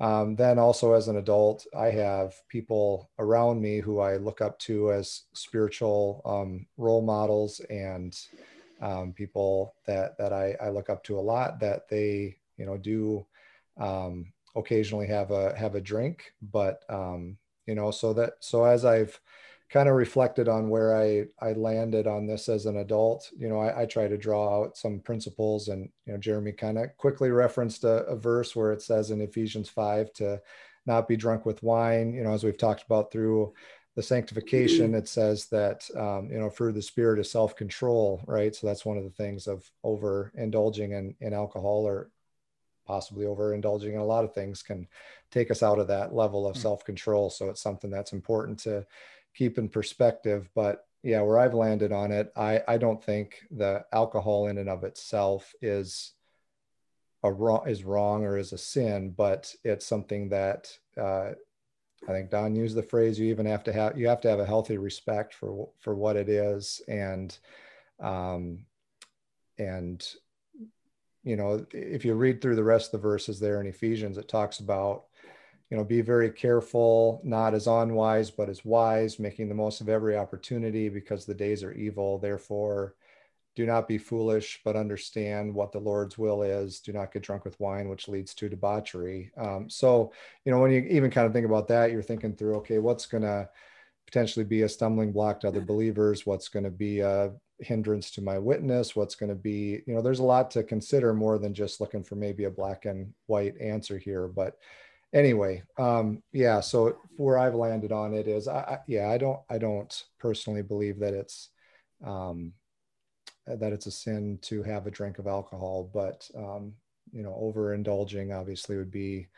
um, then also as an adult, I have people around me who I look up to as spiritual um, role models and um, people that that I, I, look up to a lot. That they you know do um, occasionally have a have a drink, but um, you know so that so as I've kind of reflected on where I I landed on this as an adult. You know, I, I try to draw out some principles, and you know, Jeremy kind of quickly referenced a, a, verse where it says in Ephesians five to not be drunk with wine. You know, as we've talked about through the sanctification, it says that um, you know, through the spirit of self control, right? So that's one of the things of over indulging in, in alcohol or possibly overindulging in a lot of things can take us out of that level of hmm. self control. So it's something that's important to keep in perspective. But yeah, where I've landed on it, I, I don't think the alcohol in and of itself is a wrong is wrong or is a sin, but it's something that uh, I think Don used the phrase you even have to have you have to have a healthy respect for for what it is and um, and you know if you read through the rest of the verses there in Ephesians it talks about you know be very careful not as unwise but as wise making the most of every opportunity because the days are evil. Therefore do not be foolish but understand what the lord's will is. Do not get drunk with wine which leads to debauchery. Um, so you know when you even kind of think about that you're thinking through okay what's going to potentially be a stumbling block to other believers? What's going to be a hindrance to my witness? What's going to be you know there's a lot to consider more than just looking for maybe a black and white answer here but anyway um yeah so where i've landed on it is I, I yeah i don't i don't personally believe that it's um that it's a sin to have a drink of alcohol but um you know overindulging obviously would be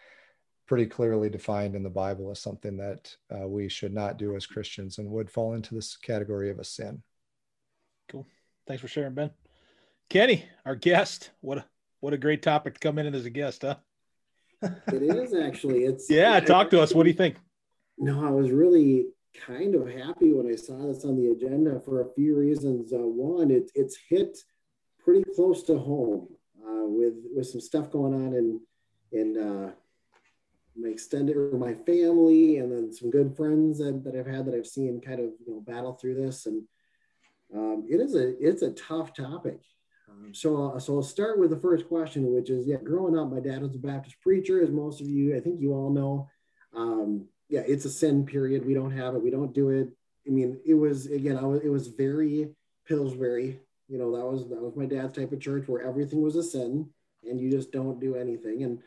pretty clearly defined in the bible as something that uh, we should not do as christians and would fall into this category of a sin. Cool. Thanks for sharing ben. Kenny our guest. What a what a great topic to come in as a guest huh it is actually. It's yeah. Talk to us. What do you think? No, I was really kind of happy when I saw this on the agenda for a few reasons. Uh, one, it, it's hit pretty close to home uh, with with some stuff going on in in uh, my extended or my family, and then some good friends that, that I've had that I've seen kind of you know battle through this, and um, it is a it's a tough topic. Um, so, uh, so I'll start with the first question, which is, yeah, growing up, my dad was a Baptist preacher, as most of you, I think you all know. Um, yeah, it's a sin. Period. We don't have it. We don't do it. I mean, it was again, I was, it was very Pillsbury. You know, that was that was my dad's type of church where everything was a sin, and you just don't do anything. And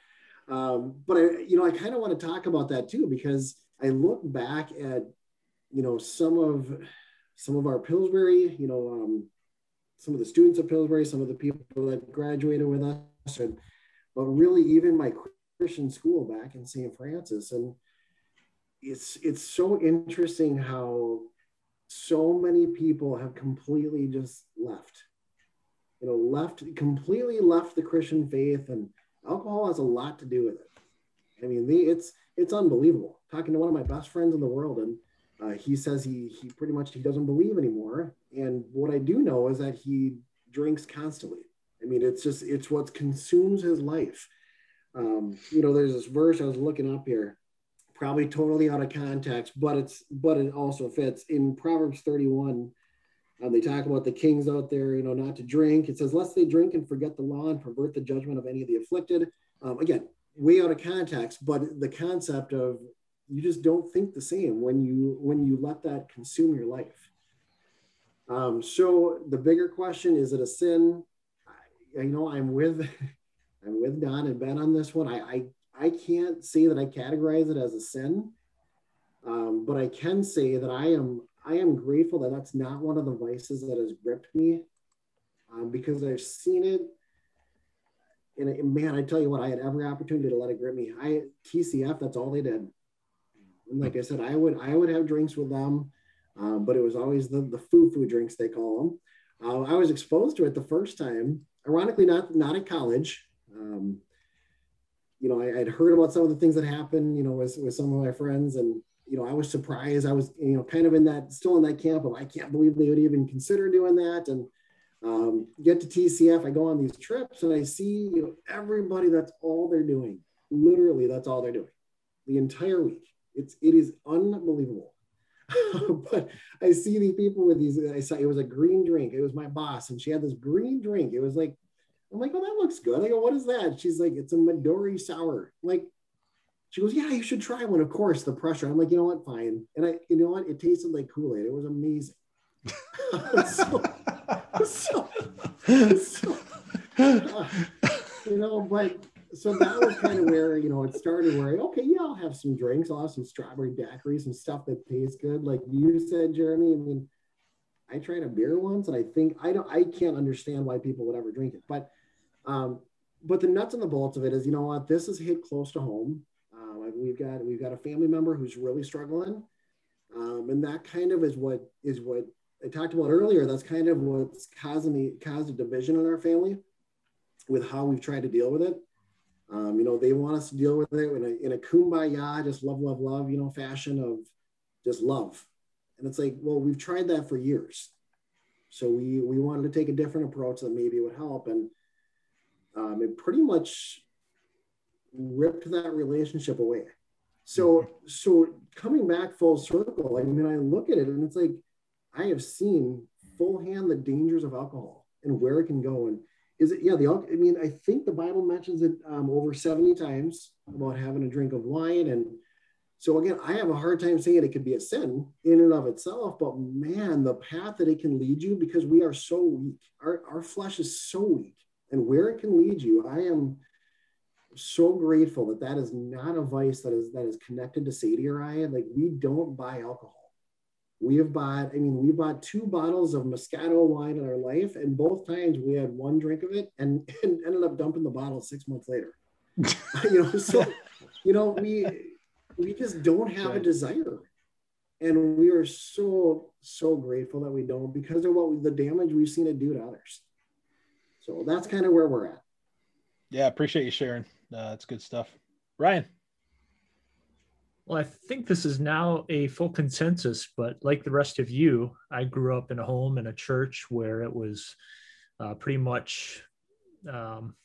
um, but I, you know, I kind of want to talk about that too because I look back at, you know, some of some of our Pillsbury, you know, um, some of the students of Pillsbury, some of the people that graduated with us, and but really even my Christian school back in St. Francis. And it's it's so interesting how so many people have completely just left. You know, left completely left the Christian faith, and alcohol has a lot to do with it. I mean, the, it's it's unbelievable. Talking to one of my best friends in the world, and uh, he says he he pretty much he doesn't believe anymore. And what I do know is that he drinks constantly. I mean, it's just it's what consumes his life. Um, you know, there's this verse I was looking up here, probably totally out of context, but it's but it also fits in Proverbs 31. Um, they talk about the kings out there, you know, not to drink. It says, lest they drink and forget the law and pervert the judgment of any of the afflicted. Um, again, way out of context, but the concept of you just don't think the same when you when you let that consume your life um, so the bigger question is it a sin I, you know i'm with i'm with don and ben on this one i i, I can't say that i categorize it as a sin um, but i can say that i am i am grateful that that's not one of the vices that has gripped me um, because i've seen it and man, I tell you what, I had every opportunity to let it grip me. I TCF, that's all they did. And like I said, I would I would have drinks with them, um, but it was always the the foo foo drinks they call them. Uh, I was exposed to it the first time, ironically not not at college. Um, you know, I, would heard about some of the things that happened, you know, with, with some of my friends, and you know, I was surprised. I was, you know, kind of in that still in that camp of I can't believe they would even consider doing that. And um, get to TCF, I go on these trips and I see, you know, everybody. That's all they're doing. Literally, that's all they're doing the entire week. It's it is unbelievable. but I see these people with these. I saw it was a green drink. It was my boss, and she had this green drink. It was like, I'm like, oh, that looks good. I go, what is that? She's like, it's a Midori sour. I'm like, She goes, yeah, you should try one. Of course, the pressure. I'm like, you know what, fine. And I, you know what, it tasted like Kool Aid. It was amazing. so, so, so uh, you know, but so that was kind of where you know it started. Where okay, yeah, I'll have some drinks. I'll have some strawberry daiquiris, some stuff that tastes good, like you said, Jeremy. I mean, I tried a beer once, and I think I don't, I can't understand why people would ever drink it. But, um, but the nuts and the bolts of it is, you know what, this is hit close to home. Uh, we've got we've got a family member who's really struggling, um, and that kind of is what is what I talked about earlier. That's kind of what's causing the caused a division in our family with how we've tried to deal with it. Um, you know, they want us to deal with it in a, in a kumbaya, just love, love, love, you know, fashion of just love. And it's like, well, we've tried that for years. So we, we wanted to take a different approach that maybe would help. And um, it pretty much ripped that relationship away. So, mm-hmm. so coming back full circle, I mean, I look at it and it's like, I have seen full hand the dangers of alcohol and where it can go. And is it yeah the i mean i think the bible mentions it um, over 70 times about having a drink of wine and so again i have a hard time saying it could be a sin in and of itself but man the path that it can lead you because we are so weak. Our, our flesh is so weak and where it can lead you i am so grateful that that is not a vice that is that is connected to sadie or i like we don't buy alcohol we have bought, I mean, we bought two bottles of Moscato wine in our life, and both times we had one drink of it and, and ended up dumping the bottle six months later. you know, so you know, we we just don't have a desire. And we are so, so grateful that we don't because of what the damage we've seen it do to others. So that's kind of where we're at. Yeah, appreciate you sharing. Uh, that's good stuff. Ryan. Well, I think this is now a full consensus, but like the rest of you, I grew up in a home in a church where it was uh, pretty much um,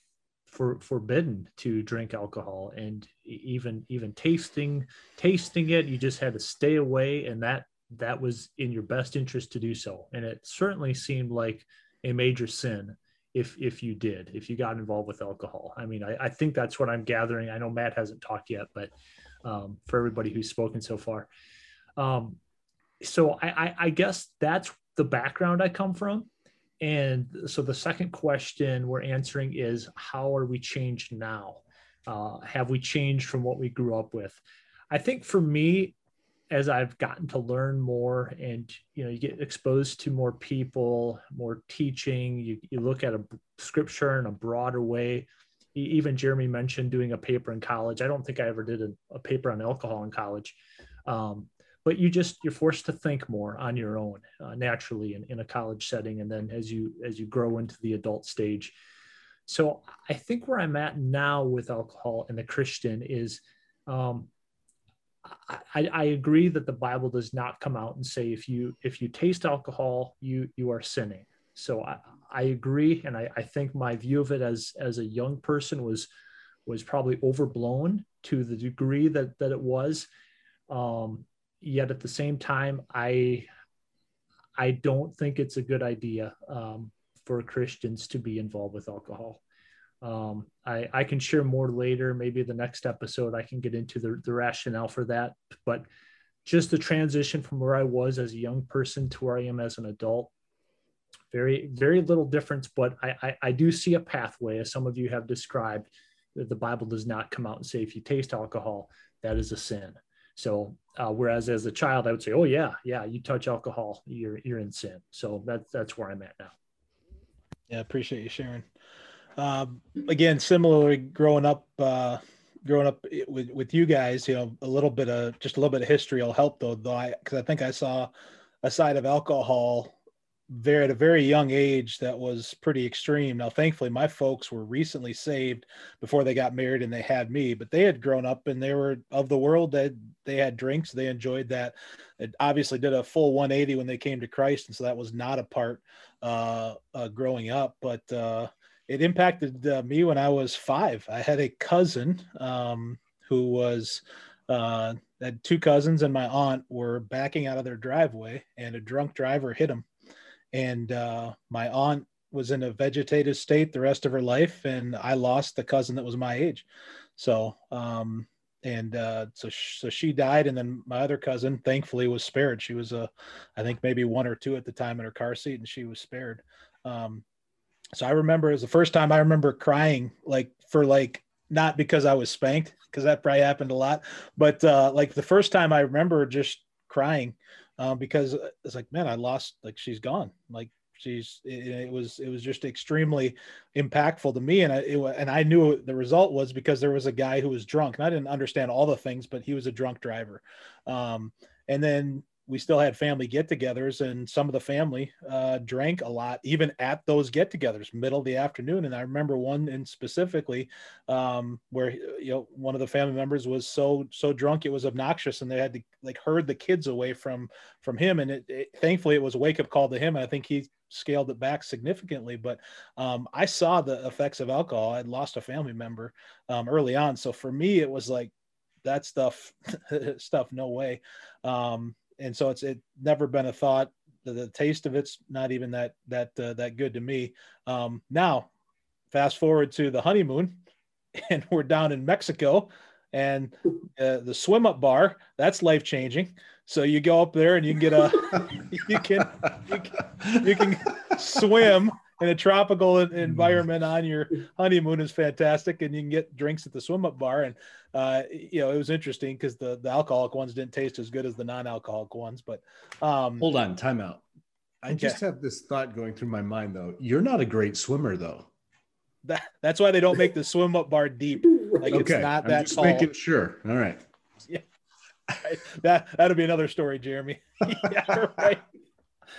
for, forbidden to drink alcohol, and even even tasting tasting it, you just had to stay away, and that that was in your best interest to do so. And it certainly seemed like a major sin if if you did if you got involved with alcohol. I mean, I, I think that's what I'm gathering. I know Matt hasn't talked yet, but um, for everybody who's spoken so far. Um, so I, I, I guess that's the background I come from. And so the second question we're answering is how are we changed now? Uh, have we changed from what we grew up with? I think for me, as I've gotten to learn more and you know you get exposed to more people, more teaching, you, you look at a scripture in a broader way even Jeremy mentioned doing a paper in college. I don't think I ever did a, a paper on alcohol in college. Um, but you just you're forced to think more on your own uh, naturally in, in a college setting and then as you as you grow into the adult stage so i think where i'm at now with alcohol and the christian is um, I, I agree that the bible does not come out and say if you if you taste alcohol you you are sinning so I, I agree, and I, I think my view of it as as a young person was was probably overblown to the degree that that it was. Um, yet at the same time, I I don't think it's a good idea um, for Christians to be involved with alcohol. Um, I, I can share more later. Maybe the next episode I can get into the, the rationale for that. But just the transition from where I was as a young person to where I am as an adult, very very little difference but I, I, I do see a pathway as some of you have described that the bible does not come out and say if you taste alcohol that is a sin. So uh, whereas as a child i would say oh yeah yeah you touch alcohol you're you're in sin. So that's that's where i'm at now. Yeah appreciate you sharing. Um, again similarly growing up uh, growing up with with you guys you know a little bit of just a little bit of history will help though though i because i think i saw a side of alcohol very at a very young age that was pretty extreme. Now, thankfully, my folks were recently saved before they got married and they had me, but they had grown up and they were of the world. That they, they had drinks, they enjoyed that. It obviously did a full 180 when they came to Christ, and so that was not a part uh, uh, growing up, but uh, it impacted uh, me when I was five. I had a cousin um, who was uh, had two cousins and my aunt were backing out of their driveway, and a drunk driver hit them and uh, my aunt was in a vegetative state the rest of her life and i lost the cousin that was my age so um, and uh, so sh- so she died, and then my other cousin, thankfully, was spared. She was a, I think maybe one or two at the time in her car seat, and she was spared. Um, so I remember it was the first time I remember crying, like for like not because I was spanked, because that probably happened a lot, but uh, like the first time I remember just crying um, because it's like, man, I lost, like she's gone, like she's it, it, was it was just extremely impactful to me. And I it, and I knew the result was because there was a guy who was drunk. And I didn't understand all the things but he was a drunk driver. Um, and then we still had family get-togethers and some of the family uh, drank a lot even at those get-togethers middle of the afternoon. And i remember one in specifically um, where you know one of the family members was so so drunk it was obnoxious and they had to like herd the kids away from from him. And it, it thankfully it was a wake-up call to him and i think he scaled it back significantly. But um, i saw the effects of alcohol. I'd lost a family member um, early on. So for me it was like that stuff stuff no way. Um, and so it's it never been a thought. The, the taste of it's not even that that uh, that good to me. Um, now, fast forward to the honeymoon, and we're down in Mexico, and uh, the swim up bar that's life changing. So you go up there and you can get a you can you can, you can swim in a tropical environment on your honeymoon is fantastic, and you can get drinks at the swim up bar. And uh, you know, it was interesting because the the alcoholic ones didn't taste as good as the non alcoholic ones. But um, hold on, time out. I okay. just have this thought going through my mind though. You're not a great swimmer though. That, that's why they don't make the swim up bar deep. Like okay. it's not I'm that just tall. making sure. All right. Yeah. That that'll be another story, Jeremy. yeah, right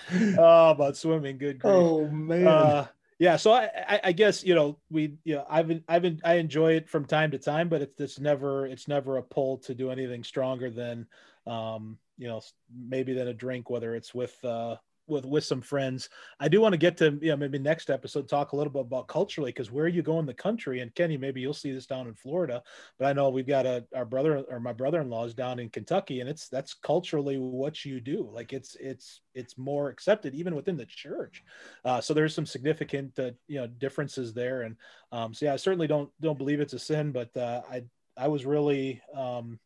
oh, about swimming. Good grief. Oh man. Uh, yeah. So I, I, I, guess you know we you know I've I've I enjoy it from time to time, but it's it's never it's never a pull to do anything stronger than um you know maybe than a drink, whether it's with uh with with some friends. I do want to get to you know maybe next episode talk a little bit about culturally because where you go in the country and Kenny maybe you'll see this down in Florida, but I know we've got a our brother or my brother-in-law is down in Kentucky and it's that's culturally what you do. Like it's it's it's more accepted even within the church. Uh, so there's some significant uh, you know differences there and um, so yeah I certainly don't don't believe it's a sin, but uh, I I was really um,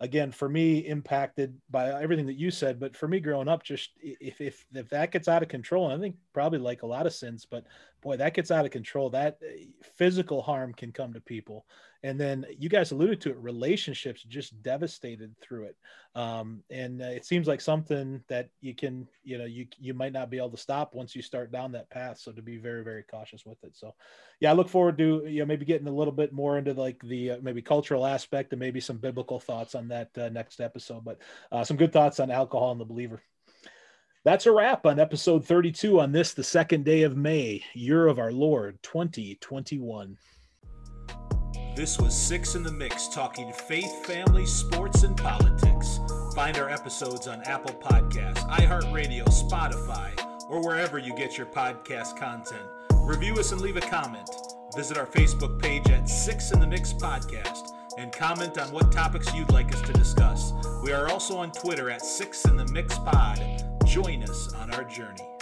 again for me impacted by everything that you said but for me growing up just if if if that gets out of control and i think probably like a lot of sins but boy that gets out of control that eh, physical harm can come to people and then you guys alluded to it relationships just devastated through it. Um, and uh, it seems like something that you can you know you you might not be able to stop once you start down that path. So to be very very cautious with it. So yeah i look forward to you know maybe getting a little bit more into like the uh, maybe cultural aspect and maybe some biblical thoughts on that uh, next episode. But uh, some good thoughts on alcohol and the believer. That's a wrap on episode 32 on this, the second day of May, year of our Lord 2021. This was Six in the Mix, talking faith, family, sports, and politics. Find our episodes on Apple Podcasts, iHeartRadio, Spotify, or wherever you get your podcast content. Review us and leave a comment. Visit our Facebook page at Six in the Mix Podcast and comment on what topics you'd like us to discuss. We are also on Twitter at Six in the Mix Pod. Join us on our journey.